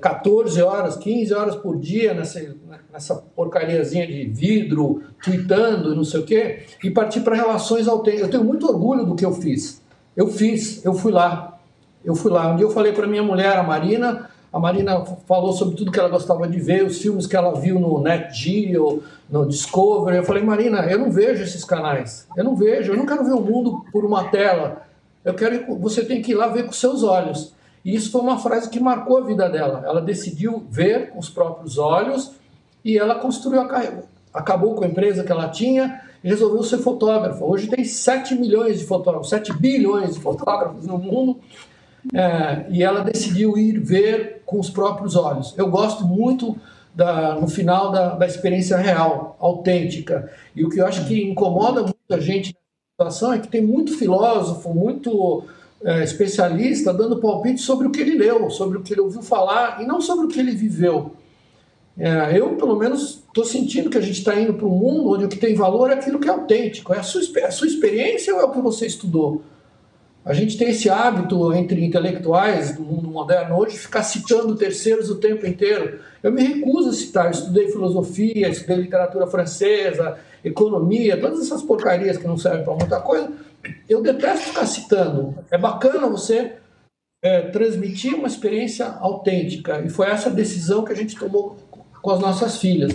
14 horas, 15 horas por dia nessa, nessa porcariazinha de vidro, tweetando, não sei o quê, e partir para relações autênticas. Eu tenho muito orgulho do que eu fiz. Eu fiz, eu fui lá. Eu fui lá. Um dia eu falei para minha mulher, a Marina, a Marina falou sobre tudo que ela gostava de ver, os filmes que ela viu no Net Geo, no Discovery. Eu falei, Marina, eu não vejo esses canais. Eu não vejo, eu não quero ver o mundo por uma tela. Eu quero, você tem que ir lá ver com seus olhos. E isso foi uma frase que marcou a vida dela. Ela decidiu ver com os próprios olhos e ela construiu a carreira. Acabou com a empresa que ela tinha e resolveu ser fotógrafa. Hoje tem 7 milhões de fotógrafos, 7 bilhões de fotógrafos no mundo, é, e ela decidiu ir ver com os próprios olhos. Eu gosto muito da, no final da, da experiência real, autêntica. E o que eu acho que incomoda muito a gente na situação é que tem muito filósofo, muito é, especialista dando palpite sobre o que ele leu, sobre o que ele ouviu falar e não sobre o que ele viveu. É, eu, pelo menos, estou sentindo que a gente está indo para um mundo onde o que tem valor é aquilo que é autêntico. É a sua, a sua experiência ou é o que você estudou? A gente tem esse hábito entre intelectuais do mundo moderno hoje de ficar citando terceiros o tempo inteiro. Eu me recuso a citar. Eu estudei filosofia, estudei literatura francesa, economia, todas essas porcarias que não servem para muita coisa. Eu detesto ficar citando. É bacana você é, transmitir uma experiência autêntica. E foi essa decisão que a gente tomou com as nossas filhas.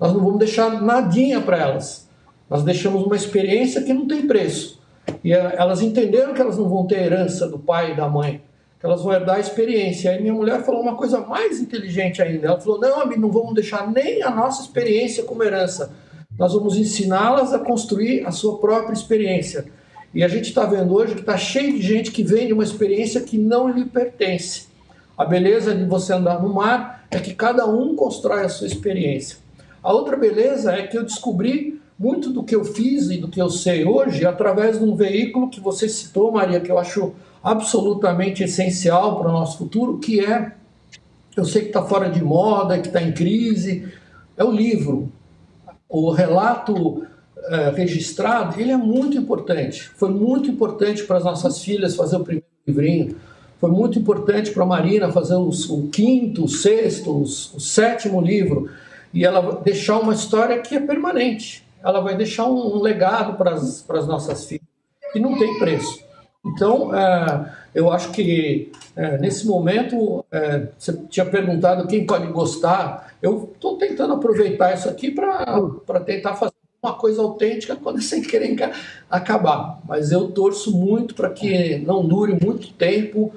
Nós não vamos deixar nadinha para elas. Nós deixamos uma experiência que não tem preço. E elas entenderam que elas não vão ter herança do pai e da mãe, que elas vão herdar a experiência. Aí minha mulher falou uma coisa mais inteligente ainda. Ela falou: não, amigo, não vamos deixar nem a nossa experiência como herança. Nós vamos ensiná-las a construir a sua própria experiência. E a gente está vendo hoje que está cheio de gente que vende uma experiência que não lhe pertence. A beleza de você andar no mar é que cada um constrói a sua experiência. A outra beleza é que eu descobri muito do que eu fiz e do que eu sei hoje através de um veículo que você citou, Maria, que eu acho absolutamente essencial para o nosso futuro, que é, eu sei que está fora de moda, que está em crise, é o livro. O relato é, registrado, ele é muito importante. Foi muito importante para as nossas filhas fazer o primeiro livrinho. Foi muito importante para a Marina fazer os, o quinto, o sexto, os, o sétimo livro. E ela deixar uma história que é permanente. Ela vai deixar um, legado para as, nossas filhas. E não tem preço. Então, é, eu acho que é, nesse momento, é, você tinha perguntado quem pode gostar. Eu estou tentando aproveitar isso aqui para tentar fazer uma coisa autêntica quando sem querer acabar. Mas eu torço muito para que não dure muito tempo,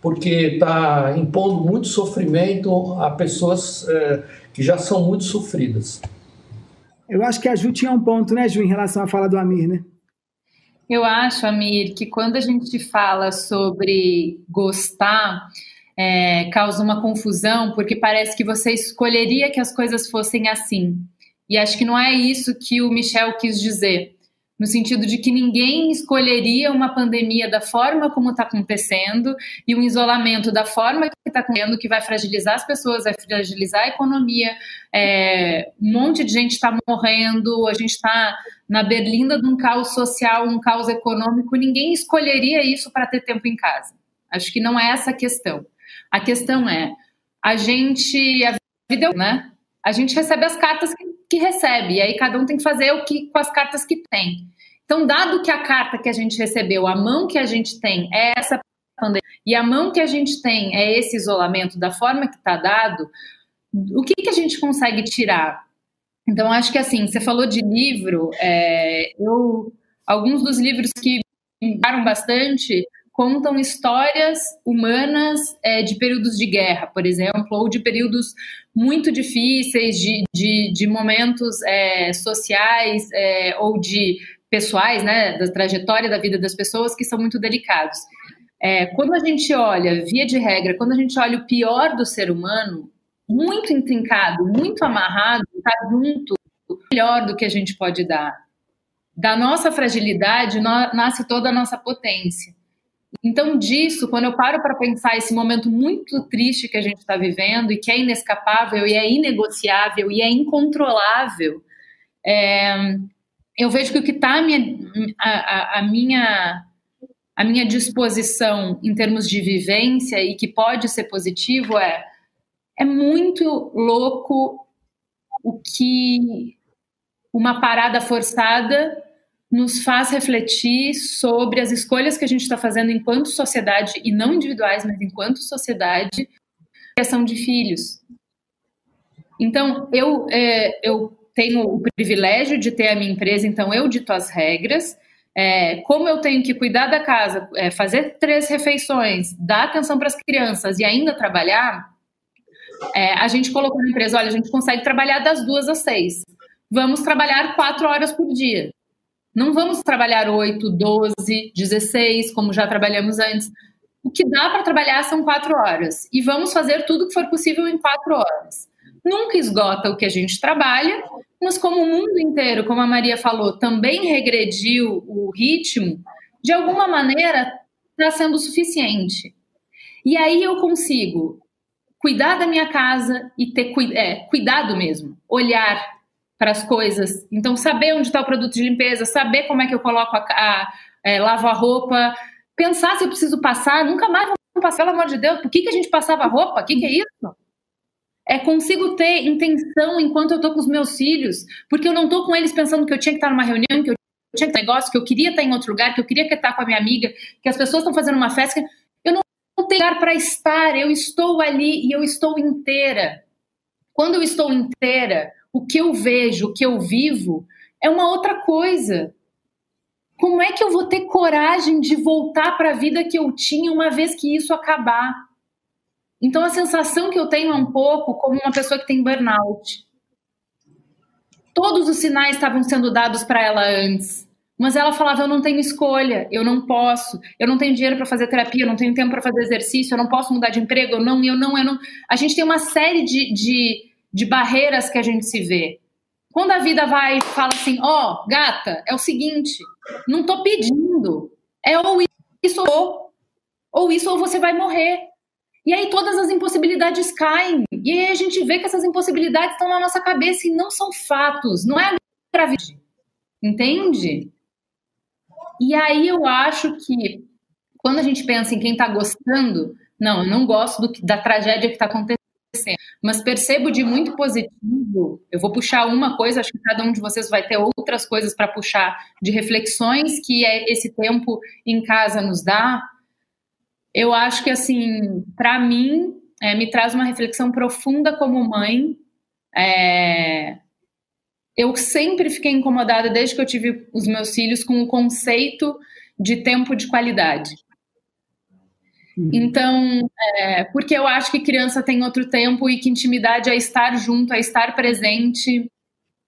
porque está impondo muito sofrimento a pessoas é, que já são muito sofridas. Eu acho que a Ju tinha um ponto, né, Ju, em relação à fala do Amir, né? Eu acho, Amir, que quando a gente fala sobre gostar, é, causa uma confusão, porque parece que você escolheria que as coisas fossem assim. E acho que não é isso que o Michel quis dizer, no sentido de que ninguém escolheria uma pandemia da forma como está acontecendo e um isolamento da forma que está acontecendo, que vai fragilizar as pessoas, vai fragilizar a economia. É, um monte de gente está morrendo, a gente está na berlinda de um caos social, um caos econômico, ninguém escolheria isso para ter tempo em casa. Acho que não é essa a questão. A questão é, a gente, a vida, é né? A gente recebe as cartas que, que recebe, e aí cada um tem que fazer o que com as cartas que tem. Então, dado que a carta que a gente recebeu, a mão que a gente tem é essa pandemia, e a mão que a gente tem é esse isolamento da forma que está dado, o que, que a gente consegue tirar? Então, acho que assim, você falou de livro, é, eu, alguns dos livros que me bastante contam histórias humanas é, de períodos de guerra, por exemplo, ou de períodos muito difíceis, de, de, de momentos é, sociais é, ou de pessoais, né, da trajetória da vida das pessoas que são muito delicados. É, quando a gente olha, via de regra, quando a gente olha o pior do ser humano, muito intrincado, muito amarrado, está junto, melhor do que a gente pode dar. Da nossa fragilidade nasce toda a nossa potência. Então, disso, quando eu paro para pensar esse momento muito triste que a gente está vivendo e que é inescapável e é inegociável e é incontrolável, é, eu vejo que o que está a minha, a, a, minha, a minha disposição em termos de vivência e que pode ser positivo é é muito louco o que uma parada forçada nos faz refletir sobre as escolhas que a gente está fazendo enquanto sociedade, e não individuais, mas enquanto sociedade, criação de filhos. Então, eu, é, eu tenho o privilégio de ter a minha empresa, então eu dito as regras. É, como eu tenho que cuidar da casa, é, fazer três refeições, dar atenção para as crianças e ainda trabalhar, é, a gente colocou na empresa, olha, a gente consegue trabalhar das duas às seis. Vamos trabalhar quatro horas por dia. Não vamos trabalhar oito, doze, dezesseis, como já trabalhamos antes. O que dá para trabalhar são quatro horas. E vamos fazer tudo que for possível em quatro horas. Nunca esgota o que a gente trabalha, mas como o mundo inteiro, como a Maria falou, também regrediu o ritmo, de alguma maneira está sendo suficiente. E aí eu consigo cuidar da minha casa e ter é, cuidado mesmo, olhar para as coisas. Então, saber onde está o produto de limpeza, saber como é que eu coloco a, a é, lavo a roupa, pensar se eu preciso passar, nunca mais vou passar, pelo amor de Deus, por que, que a gente passava roupa? O que, que é isso? É, consigo ter intenção enquanto eu estou com os meus filhos, porque eu não estou com eles pensando que eu tinha que estar numa reunião, que eu tinha que ter negócio, que eu queria estar em outro lugar, que eu queria estar com a minha amiga, que as pessoas estão fazendo uma festa não tem lugar para estar, eu estou ali e eu estou inteira. Quando eu estou inteira, o que eu vejo, o que eu vivo, é uma outra coisa. Como é que eu vou ter coragem de voltar para a vida que eu tinha uma vez que isso acabar? Então a sensação que eu tenho é um pouco como uma pessoa que tem burnout. Todos os sinais estavam sendo dados para ela antes. Mas ela falava: eu não tenho escolha, eu não posso, eu não tenho dinheiro para fazer terapia, eu não tenho tempo para fazer exercício, eu não posso mudar de emprego, eu não, eu não, eu não. A gente tem uma série de, de, de barreiras que a gente se vê. Quando a vida vai e fala assim, ó, oh, gata, é o seguinte, não tô pedindo, é ou isso ou, ou isso ou você vai morrer. E aí todas as impossibilidades caem. E aí a gente vê que essas impossibilidades estão na nossa cabeça e não são fatos, não é gravidade. Entende? E aí eu acho que quando a gente pensa em quem está gostando, não, eu não gosto do, da tragédia que está acontecendo, mas percebo de muito positivo. Eu vou puxar uma coisa, acho que cada um de vocês vai ter outras coisas para puxar de reflexões que é esse tempo em casa nos dá. Eu acho que, assim, para mim, é, me traz uma reflexão profunda como mãe. É, eu sempre fiquei incomodada desde que eu tive os meus filhos com o conceito de tempo de qualidade. Uhum. Então, é, porque eu acho que criança tem outro tempo e que intimidade é estar junto, é estar presente,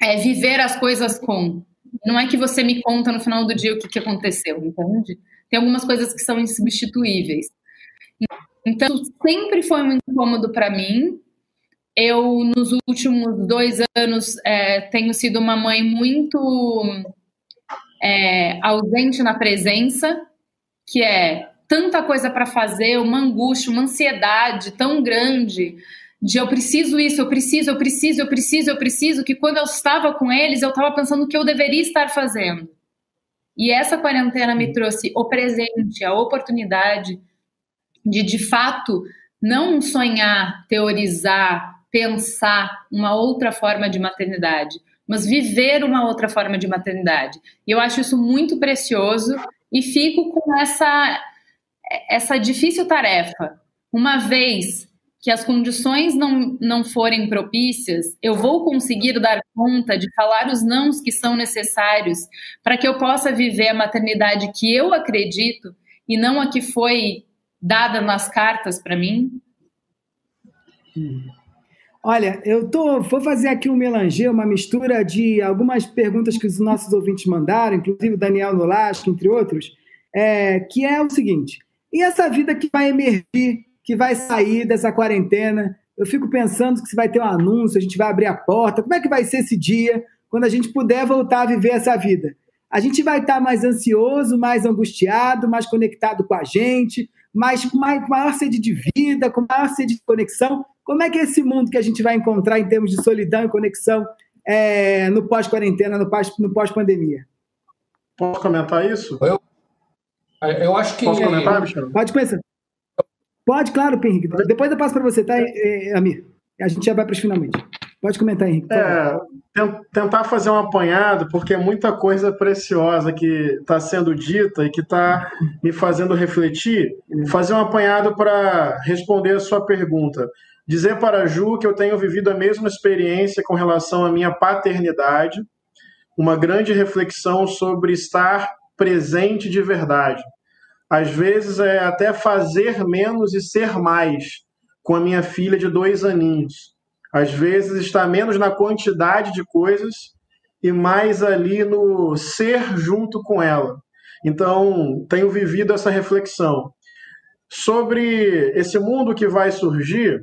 é viver as coisas com. Não é que você me conta no final do dia o que, que aconteceu, entende? Tem algumas coisas que são insubstituíveis. Então, sempre foi muito incômodo para mim. Eu, nos últimos dois anos, é, tenho sido uma mãe muito é, ausente na presença, que é tanta coisa para fazer, uma angústia, uma ansiedade tão grande de eu preciso isso, eu preciso, eu preciso, eu preciso, eu preciso, que quando eu estava com eles, eu estava pensando o que eu deveria estar fazendo. E essa quarentena me trouxe o presente, a oportunidade de, de fato, não sonhar, teorizar, pensar uma outra forma de maternidade, mas viver uma outra forma de maternidade. E eu acho isso muito precioso e fico com essa essa difícil tarefa, uma vez que as condições não, não forem propícias, eu vou conseguir dar conta de falar os nãos que são necessários para que eu possa viver a maternidade que eu acredito e não a que foi dada nas cartas para mim? Olha, eu tô, vou fazer aqui um melanger, uma mistura de algumas perguntas que os nossos ouvintes mandaram, inclusive o Daniel Nolasco, entre outros, é, que é o seguinte: e essa vida que vai emergir, que vai sair dessa quarentena? Eu fico pensando que se vai ter um anúncio, a gente vai abrir a porta. Como é que vai ser esse dia quando a gente puder voltar a viver essa vida? A gente vai estar mais ansioso, mais angustiado, mais conectado com a gente, mais, com maior sede de vida, com maior sede de conexão. Como é que é esse mundo que a gente vai encontrar em termos de solidão e conexão é, no pós-quarentena, no pós-pandemia? Posso comentar isso? Eu, eu acho que. Posso comentar, Michel? Pode começar. Pode, claro, Henrique. Depois eu passo para você, tá, é, Amir? A gente já vai para os finalmente. Pode comentar, Henrique. É, tentar fazer um apanhado, porque é muita coisa preciosa que está sendo dita e que está me fazendo refletir. Fazer um apanhado para responder a sua pergunta. Dizer para a Ju que eu tenho vivido a mesma experiência com relação à minha paternidade, uma grande reflexão sobre estar presente de verdade. Às vezes é até fazer menos e ser mais com a minha filha de dois aninhos. Às vezes está menos na quantidade de coisas e mais ali no ser junto com ela. Então, tenho vivido essa reflexão sobre esse mundo que vai surgir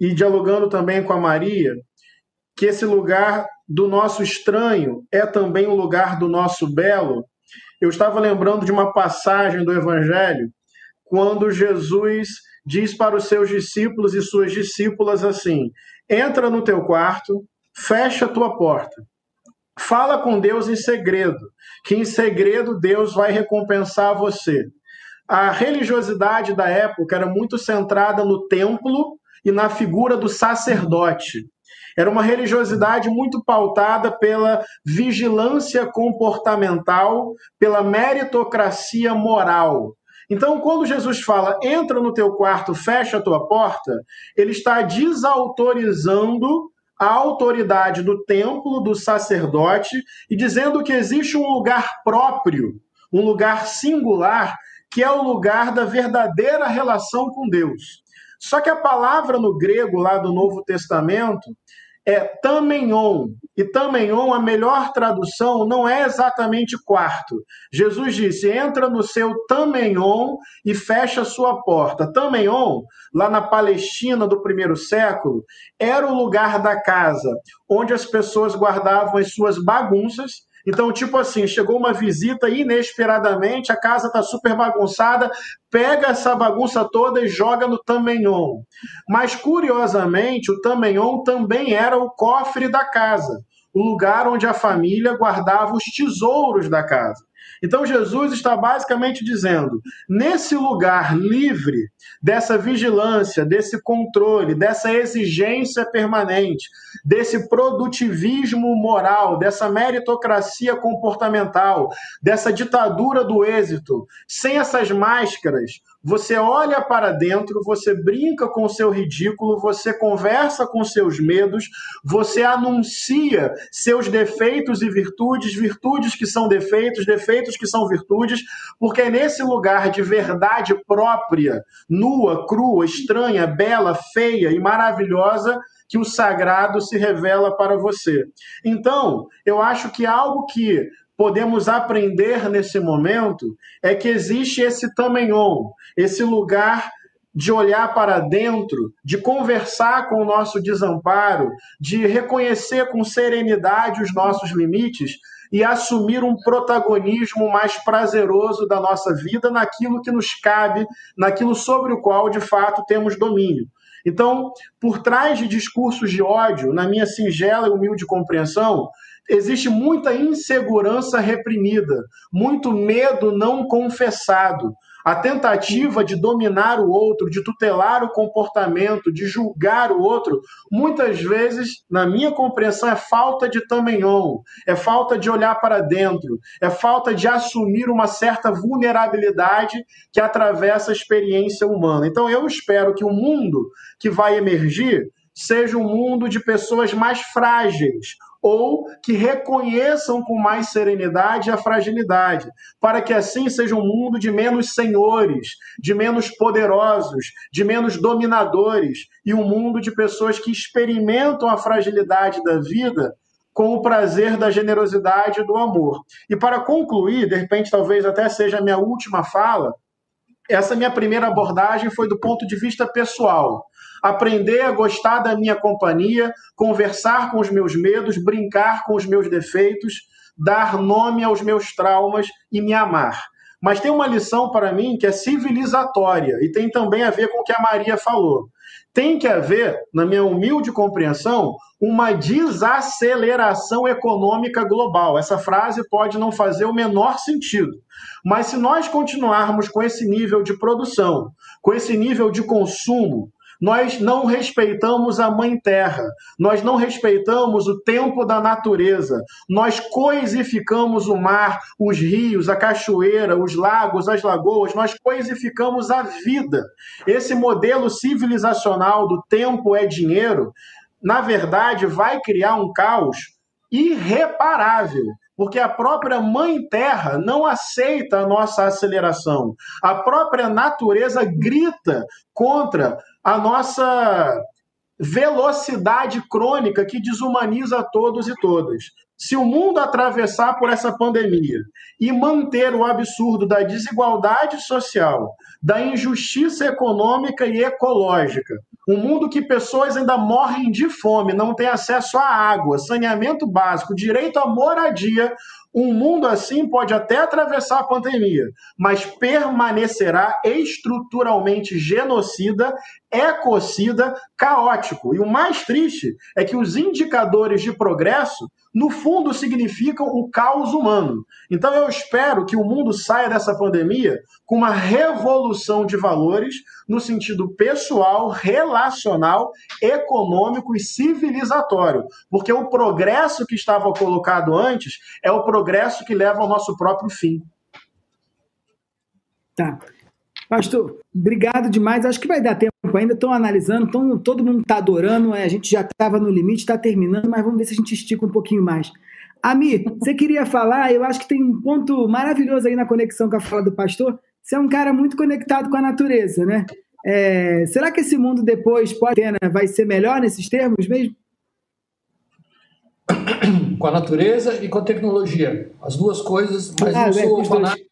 e dialogando também com a Maria, que esse lugar do nosso estranho é também o lugar do nosso belo, eu estava lembrando de uma passagem do Evangelho, quando Jesus diz para os seus discípulos e suas discípulas assim: entra no teu quarto, fecha a tua porta, fala com Deus em segredo, que em segredo Deus vai recompensar você. A religiosidade da época era muito centrada no templo e na figura do sacerdote. Era uma religiosidade muito pautada pela vigilância comportamental, pela meritocracia moral. Então, quando Jesus fala, entra no teu quarto, fecha a tua porta, ele está desautorizando a autoridade do templo, do sacerdote, e dizendo que existe um lugar próprio, um lugar singular, que é o lugar da verdadeira relação com Deus. Só que a palavra no grego lá do Novo Testamento, é tamenon. E tamenon, a melhor tradução, não é exatamente quarto. Jesus disse: entra no seu tamenon e fecha a sua porta. Tamenon, lá na Palestina do primeiro século, era o lugar da casa onde as pessoas guardavam as suas bagunças então, tipo assim, chegou uma visita inesperadamente, a casa está super bagunçada, pega essa bagunça toda e joga no Tamenhon. Mas, curiosamente, o Tamenhon também era o cofre da casa, o lugar onde a família guardava os tesouros da casa. Então Jesus está basicamente dizendo: nesse lugar livre dessa vigilância, desse controle, dessa exigência permanente, desse produtivismo moral, dessa meritocracia comportamental, dessa ditadura do êxito, sem essas máscaras, você olha para dentro, você brinca com o seu ridículo, você conversa com seus medos, você anuncia seus defeitos e virtudes, virtudes que são defeitos, defeitos que são virtudes, porque é nesse lugar de verdade própria, nua, crua, estranha, bela, feia e maravilhosa, que o sagrado se revela para você. Então, eu acho que algo que podemos aprender nesse momento é que existe esse tamenhon, esse lugar de olhar para dentro, de conversar com o nosso desamparo, de reconhecer com serenidade os nossos limites e assumir um protagonismo mais prazeroso da nossa vida naquilo que nos cabe, naquilo sobre o qual de fato temos domínio. Então, por trás de discursos de ódio, na minha singela e humilde compreensão, existe muita insegurança reprimida, muito medo não confessado. A tentativa de dominar o outro, de tutelar o comportamento, de julgar o outro, muitas vezes, na minha compreensão, é falta de tamenhon, é falta de olhar para dentro, é falta de assumir uma certa vulnerabilidade que atravessa a experiência humana. Então, eu espero que o mundo que vai emergir seja um mundo de pessoas mais frágeis, ou que reconheçam com mais serenidade a fragilidade, para que assim seja um mundo de menos senhores, de menos poderosos, de menos dominadores, e um mundo de pessoas que experimentam a fragilidade da vida com o prazer da generosidade e do amor. E para concluir, de repente talvez até seja a minha última fala, essa minha primeira abordagem foi do ponto de vista pessoal aprender a gostar da minha companhia, conversar com os meus medos, brincar com os meus defeitos, dar nome aos meus traumas e me amar. Mas tem uma lição para mim que é civilizatória e tem também a ver com o que a Maria falou. Tem que haver, na minha humilde compreensão, uma desaceleração econômica global. Essa frase pode não fazer o menor sentido. Mas se nós continuarmos com esse nível de produção, com esse nível de consumo, nós não respeitamos a Mãe Terra, nós não respeitamos o tempo da natureza, nós coisificamos o mar, os rios, a cachoeira, os lagos, as lagoas, nós coisificamos a vida. Esse modelo civilizacional do tempo é dinheiro, na verdade, vai criar um caos irreparável porque a própria Mãe Terra não aceita a nossa aceleração. A própria natureza grita contra a nossa velocidade crônica que desumaniza todos e todas. Se o mundo atravessar por essa pandemia e manter o absurdo da desigualdade social, da injustiça econômica e ecológica, um mundo que pessoas ainda morrem de fome, não têm acesso à água, saneamento básico, direito à moradia, um mundo assim pode até atravessar a pandemia, mas permanecerá estruturalmente genocida, ecocida, caótico. E o mais triste é que os indicadores de progresso no fundo significam o caos humano. Então eu espero que o mundo saia dessa pandemia com uma revolução de valores no sentido pessoal, relacional, econômico e civilizatório, porque o progresso que estava colocado antes é o progresso que leva ao nosso próprio fim. Tá. Pastor, obrigado demais. Acho que vai dar tempo ainda. Estão analisando, tão, todo mundo está adorando. É, a gente já estava no limite, está terminando, mas vamos ver se a gente estica um pouquinho mais. Ami, você queria falar? Eu acho que tem um ponto maravilhoso aí na conexão com a fala do pastor. Você é um cara muito conectado com a natureza, né? É, será que esse mundo depois né, vai ser melhor nesses termos mesmo? com a natureza e com a tecnologia. As duas coisas, mas ah, não sou fanático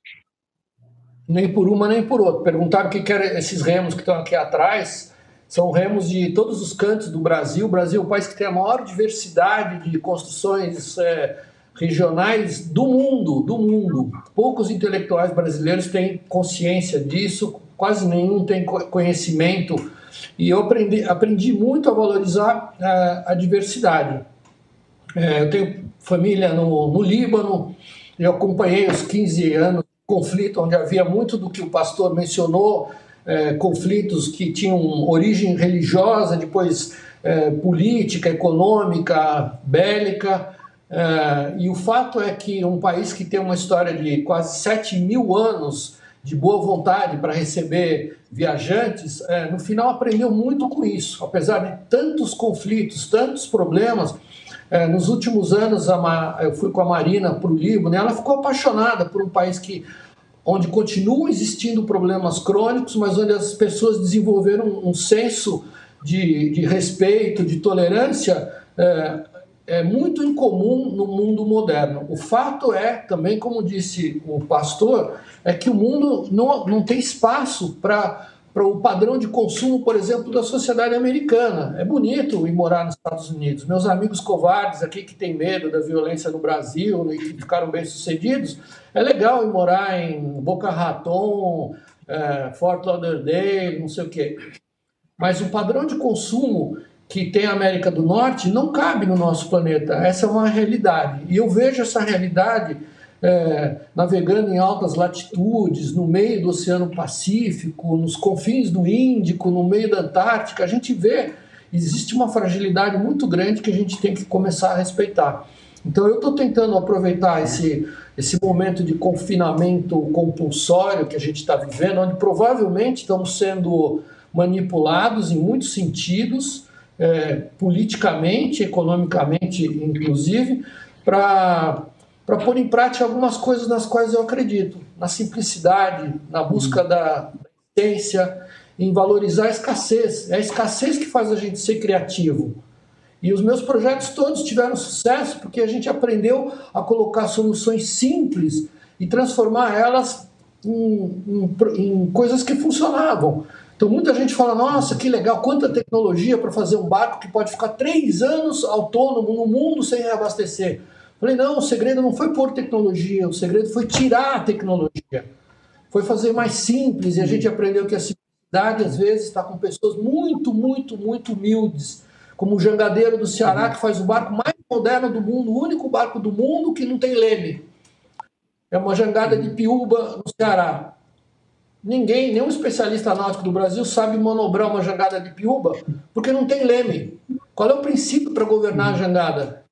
nem por uma nem por outra. Perguntaram o que, que eram esses remos que estão aqui atrás. São remos de todos os cantos do Brasil. O Brasil é o país que tem a maior diversidade de construções é, regionais do mundo, do mundo. Poucos intelectuais brasileiros têm consciência disso, quase nenhum tem conhecimento. E eu aprendi, aprendi muito a valorizar a, a diversidade. É, eu tenho família no, no Líbano, eu acompanhei os 15 anos conflito, onde havia muito do que o pastor mencionou, é, conflitos que tinham origem religiosa, depois é, política, econômica, bélica. É, e o fato é que um país que tem uma história de quase 7 mil anos de boa vontade para receber viajantes, é, no final aprendeu muito com isso. Apesar de tantos conflitos, tantos problemas, é, nos últimos anos eu fui com a Marina para o Líbano e ela ficou apaixonada por um país que onde continuam existindo problemas crônicos, mas onde as pessoas desenvolveram um senso de, de respeito, de tolerância é, é muito incomum no mundo moderno. O fato é, também como disse o pastor, é que o mundo não, não tem espaço para para o padrão de consumo, por exemplo, da sociedade americana. É bonito ir morar nos Estados Unidos. Meus amigos covardes aqui que têm medo da violência no Brasil e que ficaram bem-sucedidos, é legal ir morar em Boca Raton, é, Fort Lauderdale, não sei o quê. Mas o padrão de consumo que tem a América do Norte não cabe no nosso planeta. Essa é uma realidade. E eu vejo essa realidade é, navegando em altas latitudes, no meio do Oceano Pacífico, nos confins do Índico, no meio da Antártica, a gente vê existe uma fragilidade muito grande que a gente tem que começar a respeitar. Então eu estou tentando aproveitar esse, esse momento de confinamento compulsório que a gente está vivendo, onde provavelmente estamos sendo manipulados em muitos sentidos, é, politicamente, economicamente, inclusive, para para pôr em prática algumas coisas nas quais eu acredito, na simplicidade, na busca da essência, em valorizar a escassez. É a escassez que faz a gente ser criativo. E os meus projetos todos tiveram sucesso porque a gente aprendeu a colocar soluções simples e transformar elas em, em, em coisas que funcionavam. Então muita gente fala, nossa, que legal, quanta tecnologia para fazer um barco que pode ficar três anos autônomo no mundo sem reabastecer. Falei, não, o segredo não foi pôr tecnologia, o segredo foi tirar a tecnologia. Foi fazer mais simples, e a gente aprendeu que a simplicidade, às vezes, está com pessoas muito, muito, muito humildes, como o jangadeiro do Ceará, que faz o barco mais moderno do mundo, o único barco do mundo que não tem leme. É uma jangada de piúba no Ceará. Ninguém, nenhum especialista náutico do Brasil sabe manobrar uma jangada de piúba, porque não tem leme. Qual é o princípio para governar a jangada?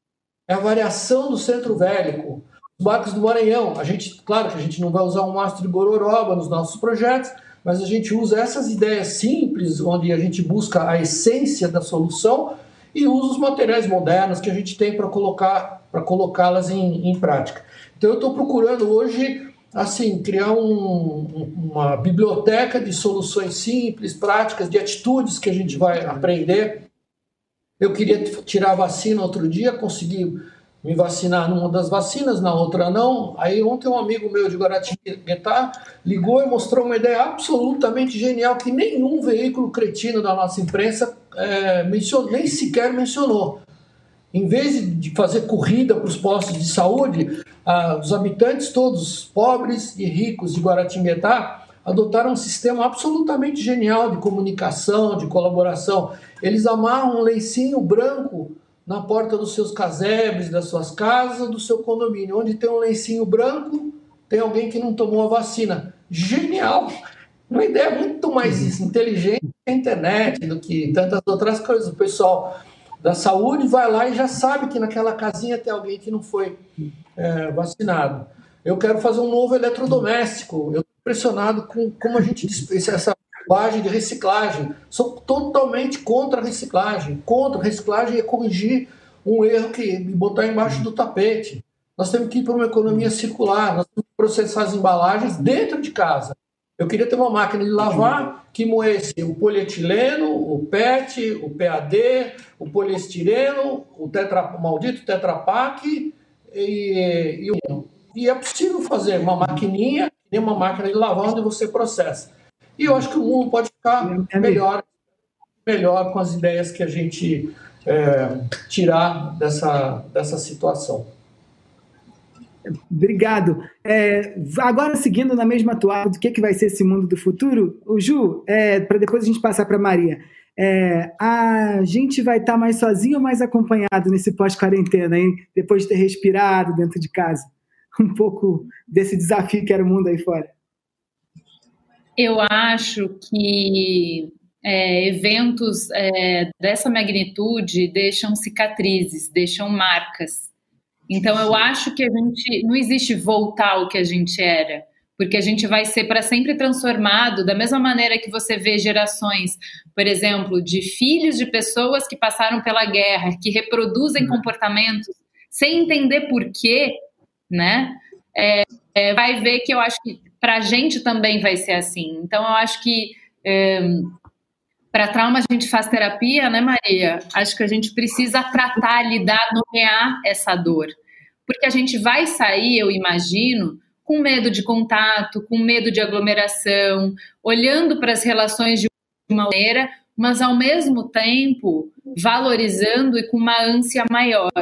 É a variação do centro vélico. Os barcos do Maranhão, a gente, claro que a gente não vai usar um mastro de gororoba nos nossos projetos, mas a gente usa essas ideias simples, onde a gente busca a essência da solução e usa os materiais modernos que a gente tem para colocar para colocá-las em, em prática. Então eu estou procurando hoje assim criar um, uma biblioteca de soluções simples, práticas, de atitudes que a gente vai aprender eu queria tirar a vacina outro dia, consegui me vacinar numa das vacinas, na outra não. Aí ontem um amigo meu de Guaratinguetá ligou e mostrou uma ideia absolutamente genial que nenhum veículo cretino da nossa imprensa é, mencionou, nem sequer mencionou. Em vez de fazer corrida para os postos de saúde, ah, os habitantes todos pobres e ricos de Guaratinguetá adotaram um sistema absolutamente genial de comunicação, de colaboração. Eles amarram um leicinho branco na porta dos seus casebres, das suas casas, do seu condomínio. Onde tem um lencinho branco, tem alguém que não tomou a vacina. Genial! Uma ideia muito mais inteligente que a internet, do que tantas outras coisas. O pessoal da saúde vai lá e já sabe que naquela casinha tem alguém que não foi é, vacinado. Eu quero fazer um novo eletrodoméstico. Eu impressionado com como a gente essa linguagem de reciclagem. Sou totalmente contra a reciclagem. Contra a reciclagem é corrigir um erro que me botar embaixo do tapete. Nós temos que ir para uma economia circular, nós temos que processar as embalagens dentro de casa. Eu queria ter uma máquina de lavar que moesse o polietileno, o PET, o PAD, o poliestireno, o, tetra, o maldito Tetra Pak e, e, e, é possível fazer uma maquininha, nem uma máquina de lavar onde você processa. E eu acho que o mundo pode ficar é melhor, melhor com as ideias que a gente é, tirar dessa, dessa situação. Obrigado. É, agora, seguindo na mesma toada do que, que vai ser esse mundo do futuro, o Ju, é, para depois a gente passar para Maria, é, a gente vai estar tá mais sozinho ou mais acompanhado nesse pós-quarentena, hein? Depois de ter respirado dentro de casa? Um pouco desse desafio que era o mundo aí fora. Eu acho que é, eventos é, dessa magnitude deixam cicatrizes, deixam marcas. Então, eu acho que a gente não existe voltar ao que a gente era, porque a gente vai ser para sempre transformado, da mesma maneira que você vê gerações, por exemplo, de filhos de pessoas que passaram pela guerra, que reproduzem comportamentos sem entender por quê, né? É, é, vai ver que eu acho que para a gente também vai ser assim. Então, eu acho que é, para trauma a gente faz terapia, né, Maria? Acho que a gente precisa tratar, lidar, nomear essa dor. Porque a gente vai sair, eu imagino, com medo de contato, com medo de aglomeração, olhando para as relações de uma maneira, mas ao mesmo tempo valorizando e com uma ânsia maior.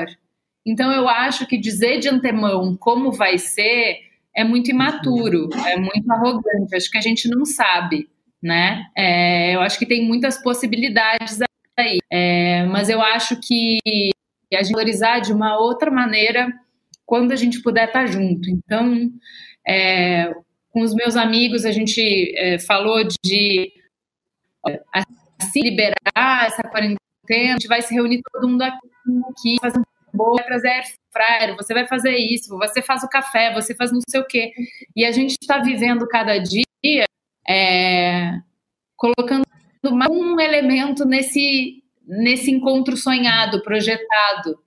Então eu acho que dizer de antemão como vai ser é muito imaturo, é muito arrogante. Acho que a gente não sabe né? É, eu acho que tem muitas possibilidades aí, é, mas eu acho que a gente valorizar de uma outra maneira quando a gente puder estar junto. Então, é, com os meus amigos, a gente é, falou de assim liberar essa quarentena, a gente vai se reunir todo mundo aqui, fazer um bolo, vai trazer fryer, você vai fazer isso, você faz o café, você faz não sei o quê. E a gente está vivendo cada dia é, colocando mais um elemento nesse, nesse encontro sonhado, projetado.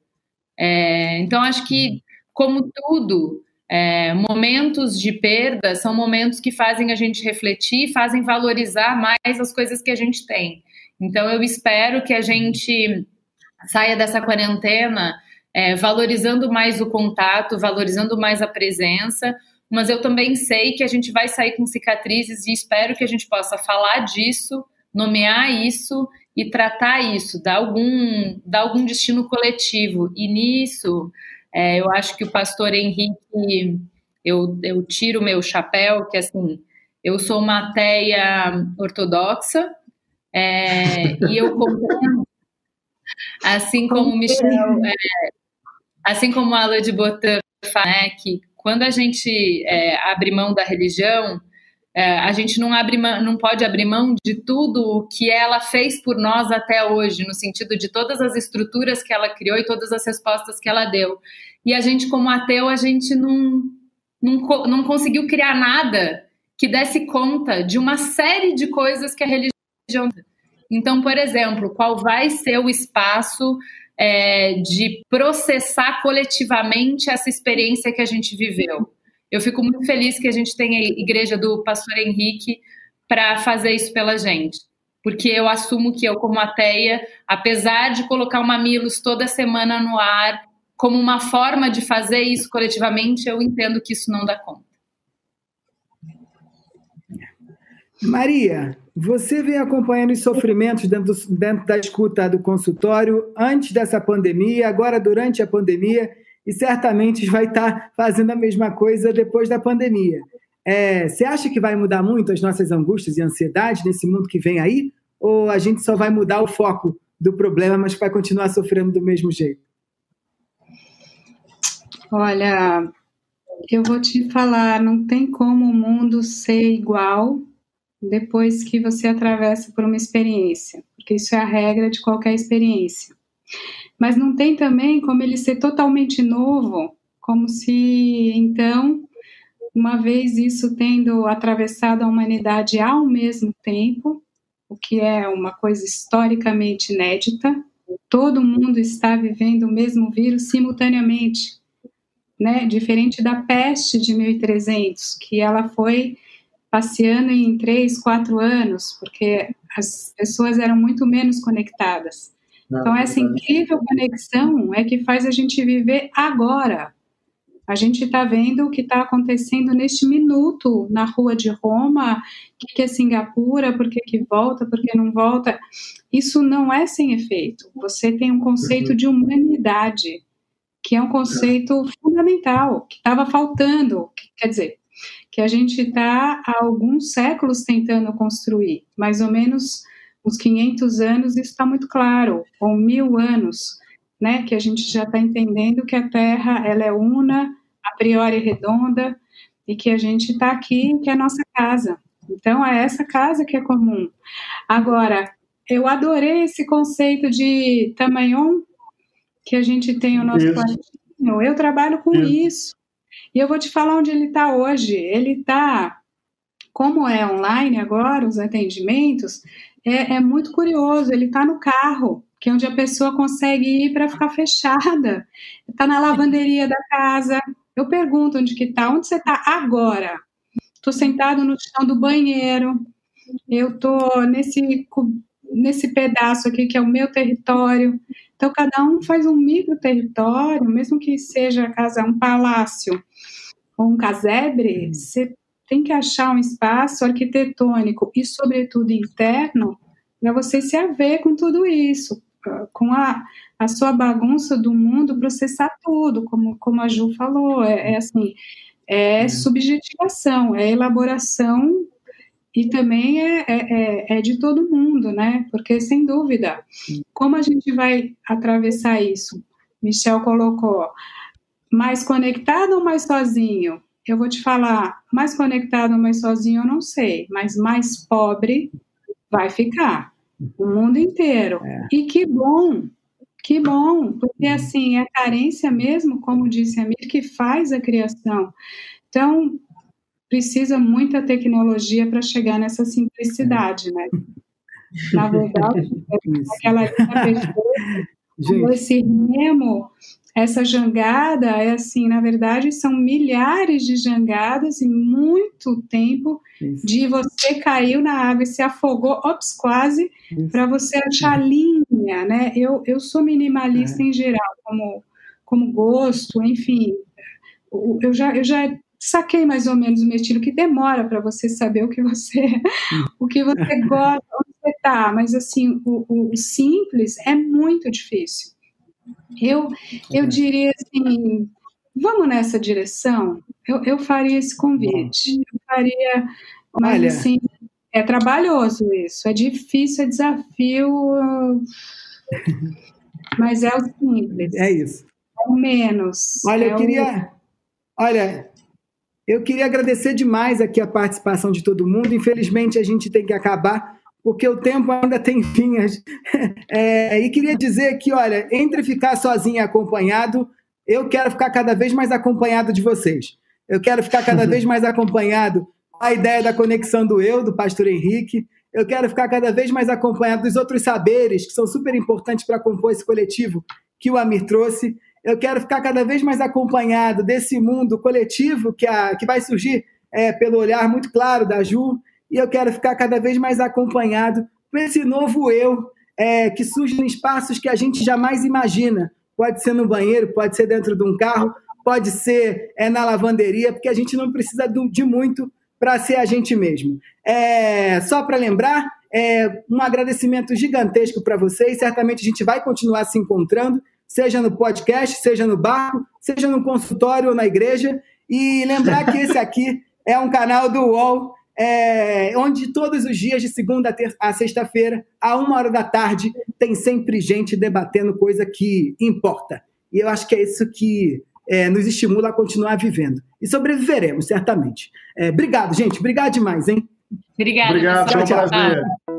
É, então, acho que, como tudo, é, momentos de perda são momentos que fazem a gente refletir, fazem valorizar mais as coisas que a gente tem. Então, eu espero que a gente saia dessa quarentena é, valorizando mais o contato, valorizando mais a presença, mas eu também sei que a gente vai sair com cicatrizes e espero que a gente possa falar disso, nomear isso e tratar isso, dar algum, dar algum destino coletivo. E nisso, é, eu acho que o pastor Henrique, eu, eu tiro o meu chapéu, que assim, eu sou uma ateia ortodoxa, é, e eu compreendo, assim como o Michel, é, assim como a Ala de Botan fala, né, que quando a gente é, abre mão da religião, é, a gente não, abre mão, não pode abrir mão de tudo o que ela fez por nós até hoje, no sentido de todas as estruturas que ela criou e todas as respostas que ela deu. E a gente, como ateu, a gente não, não, não conseguiu criar nada que desse conta de uma série de coisas que a religião. Então, por exemplo, qual vai ser o espaço é, de processar coletivamente essa experiência que a gente viveu. Eu fico muito feliz que a gente tenha a igreja do pastor Henrique para fazer isso pela gente. Porque eu assumo que eu, como ateia, apesar de colocar uma Milos toda semana no ar, como uma forma de fazer isso coletivamente, eu entendo que isso não dá conta. Maria, você vem acompanhando os sofrimentos dentro, do, dentro da escuta do consultório antes dessa pandemia, agora durante a pandemia, e certamente vai estar fazendo a mesma coisa depois da pandemia. É, você acha que vai mudar muito as nossas angústias e ansiedades nesse mundo que vem aí? Ou a gente só vai mudar o foco do problema, mas vai continuar sofrendo do mesmo jeito? Olha, eu vou te falar, não tem como o mundo ser igual depois que você atravessa por uma experiência, porque isso é a regra de qualquer experiência. Mas não tem também como ele ser totalmente novo, como se então, uma vez isso tendo atravessado a humanidade ao mesmo tempo, o que é uma coisa historicamente inédita, todo mundo está vivendo o mesmo vírus simultaneamente, né? Diferente da peste de 1300, que ela foi passeando em três, quatro anos, porque as pessoas eram muito menos conectadas. Então, essa incrível conexão é que faz a gente viver agora. A gente está vendo o que está acontecendo neste minuto na rua de Roma, o que, que é Singapura, por que, que volta, por que não volta. Isso não é sem efeito. Você tem um conceito uhum. de humanidade, que é um conceito fundamental, que estava faltando. Quer dizer, que a gente está há alguns séculos tentando construir, mais ou menos uns 500 anos, isso está muito claro, ou mil anos, né, que a gente já está entendendo que a Terra ela é una, a priori redonda, e que a gente está aqui, que é a nossa casa. Então, é essa casa que é comum. Agora, eu adorei esse conceito de tamanhon, que a gente tem o nosso quartinho. Eu trabalho com isso. isso. E eu vou te falar onde ele está hoje. Ele está, como é online agora, os atendimentos, é, é muito curioso. Ele está no carro, que é onde a pessoa consegue ir para ficar fechada. Está na lavanderia da casa. Eu pergunto onde que está. Onde você está agora? Estou sentado no chão do banheiro. Eu estou nesse nesse pedaço aqui que é o meu território. Então, cada um faz um micro território, mesmo que seja a casa um palácio ou um casebre, você tem que achar um espaço arquitetônico e, sobretudo, interno para você se haver com tudo isso, com a, a sua bagunça do mundo, processar tudo, como, como a Ju falou, é, é assim, é, é subjetivação, é elaboração e também é, é, é, é, de todo mundo, né? Porque, sem dúvida, como a gente vai atravessar isso? Michel colocou, mais conectado ou mais sozinho? Eu vou te falar, mais conectado ou mais sozinho, eu não sei, mas mais pobre vai ficar, o mundo inteiro. É. E que bom, que bom, porque assim, é a carência mesmo, como disse a Mir, que faz a criação. Então, precisa muita tecnologia para chegar nessa simplicidade, né? Na verdade, aquela linha perfeita, esse remo, essa jangada é assim, na verdade, são milhares de jangadas em muito tempo Isso. de você caiu na água e se afogou, ops, quase, para você achar linha, né? Eu, eu sou minimalista é. em geral, como, como gosto, enfim. Eu já, eu já saquei mais ou menos o meu estilo, que demora para você saber o que você, o que você gosta, onde você está, mas assim, o, o, simples é muito difícil. Eu, eu é. diria assim, vamos nessa direção? Eu, eu faria esse convite. Eu faria, mas Olha. assim, é trabalhoso isso, é difícil, é desafio, mas é o simples. É isso. É o menos. Olha, é eu queria. O... Olha, eu queria agradecer demais aqui a participação de todo mundo. Infelizmente, a gente tem que acabar, porque o tempo ainda tem fim. É, e queria dizer que, olha, entre ficar sozinho e acompanhado, eu quero ficar cada vez mais acompanhado de vocês. Eu quero ficar cada vez mais acompanhado com a ideia da conexão do eu, do pastor Henrique. Eu quero ficar cada vez mais acompanhado dos outros saberes que são super importantes para compor esse coletivo que o Amir trouxe eu quero ficar cada vez mais acompanhado desse mundo coletivo que, a, que vai surgir é, pelo olhar muito claro da Ju, e eu quero ficar cada vez mais acompanhado por esse novo eu é, que surge em espaços que a gente jamais imagina. Pode ser no banheiro, pode ser dentro de um carro, pode ser é, na lavanderia, porque a gente não precisa de muito para ser a gente mesmo. É, só para lembrar, é, um agradecimento gigantesco para vocês. Certamente a gente vai continuar se encontrando seja no podcast, seja no barco, seja no consultório ou na igreja. E lembrar que esse aqui é um canal do UOL, é, onde todos os dias, de segunda a sexta-feira, a uma hora da tarde, tem sempre gente debatendo coisa que importa. E eu acho que é isso que é, nos estimula a continuar vivendo. E sobreviveremos, certamente. É, obrigado, gente. Obrigado demais, hein? Obrigada. Obrigado, tchau.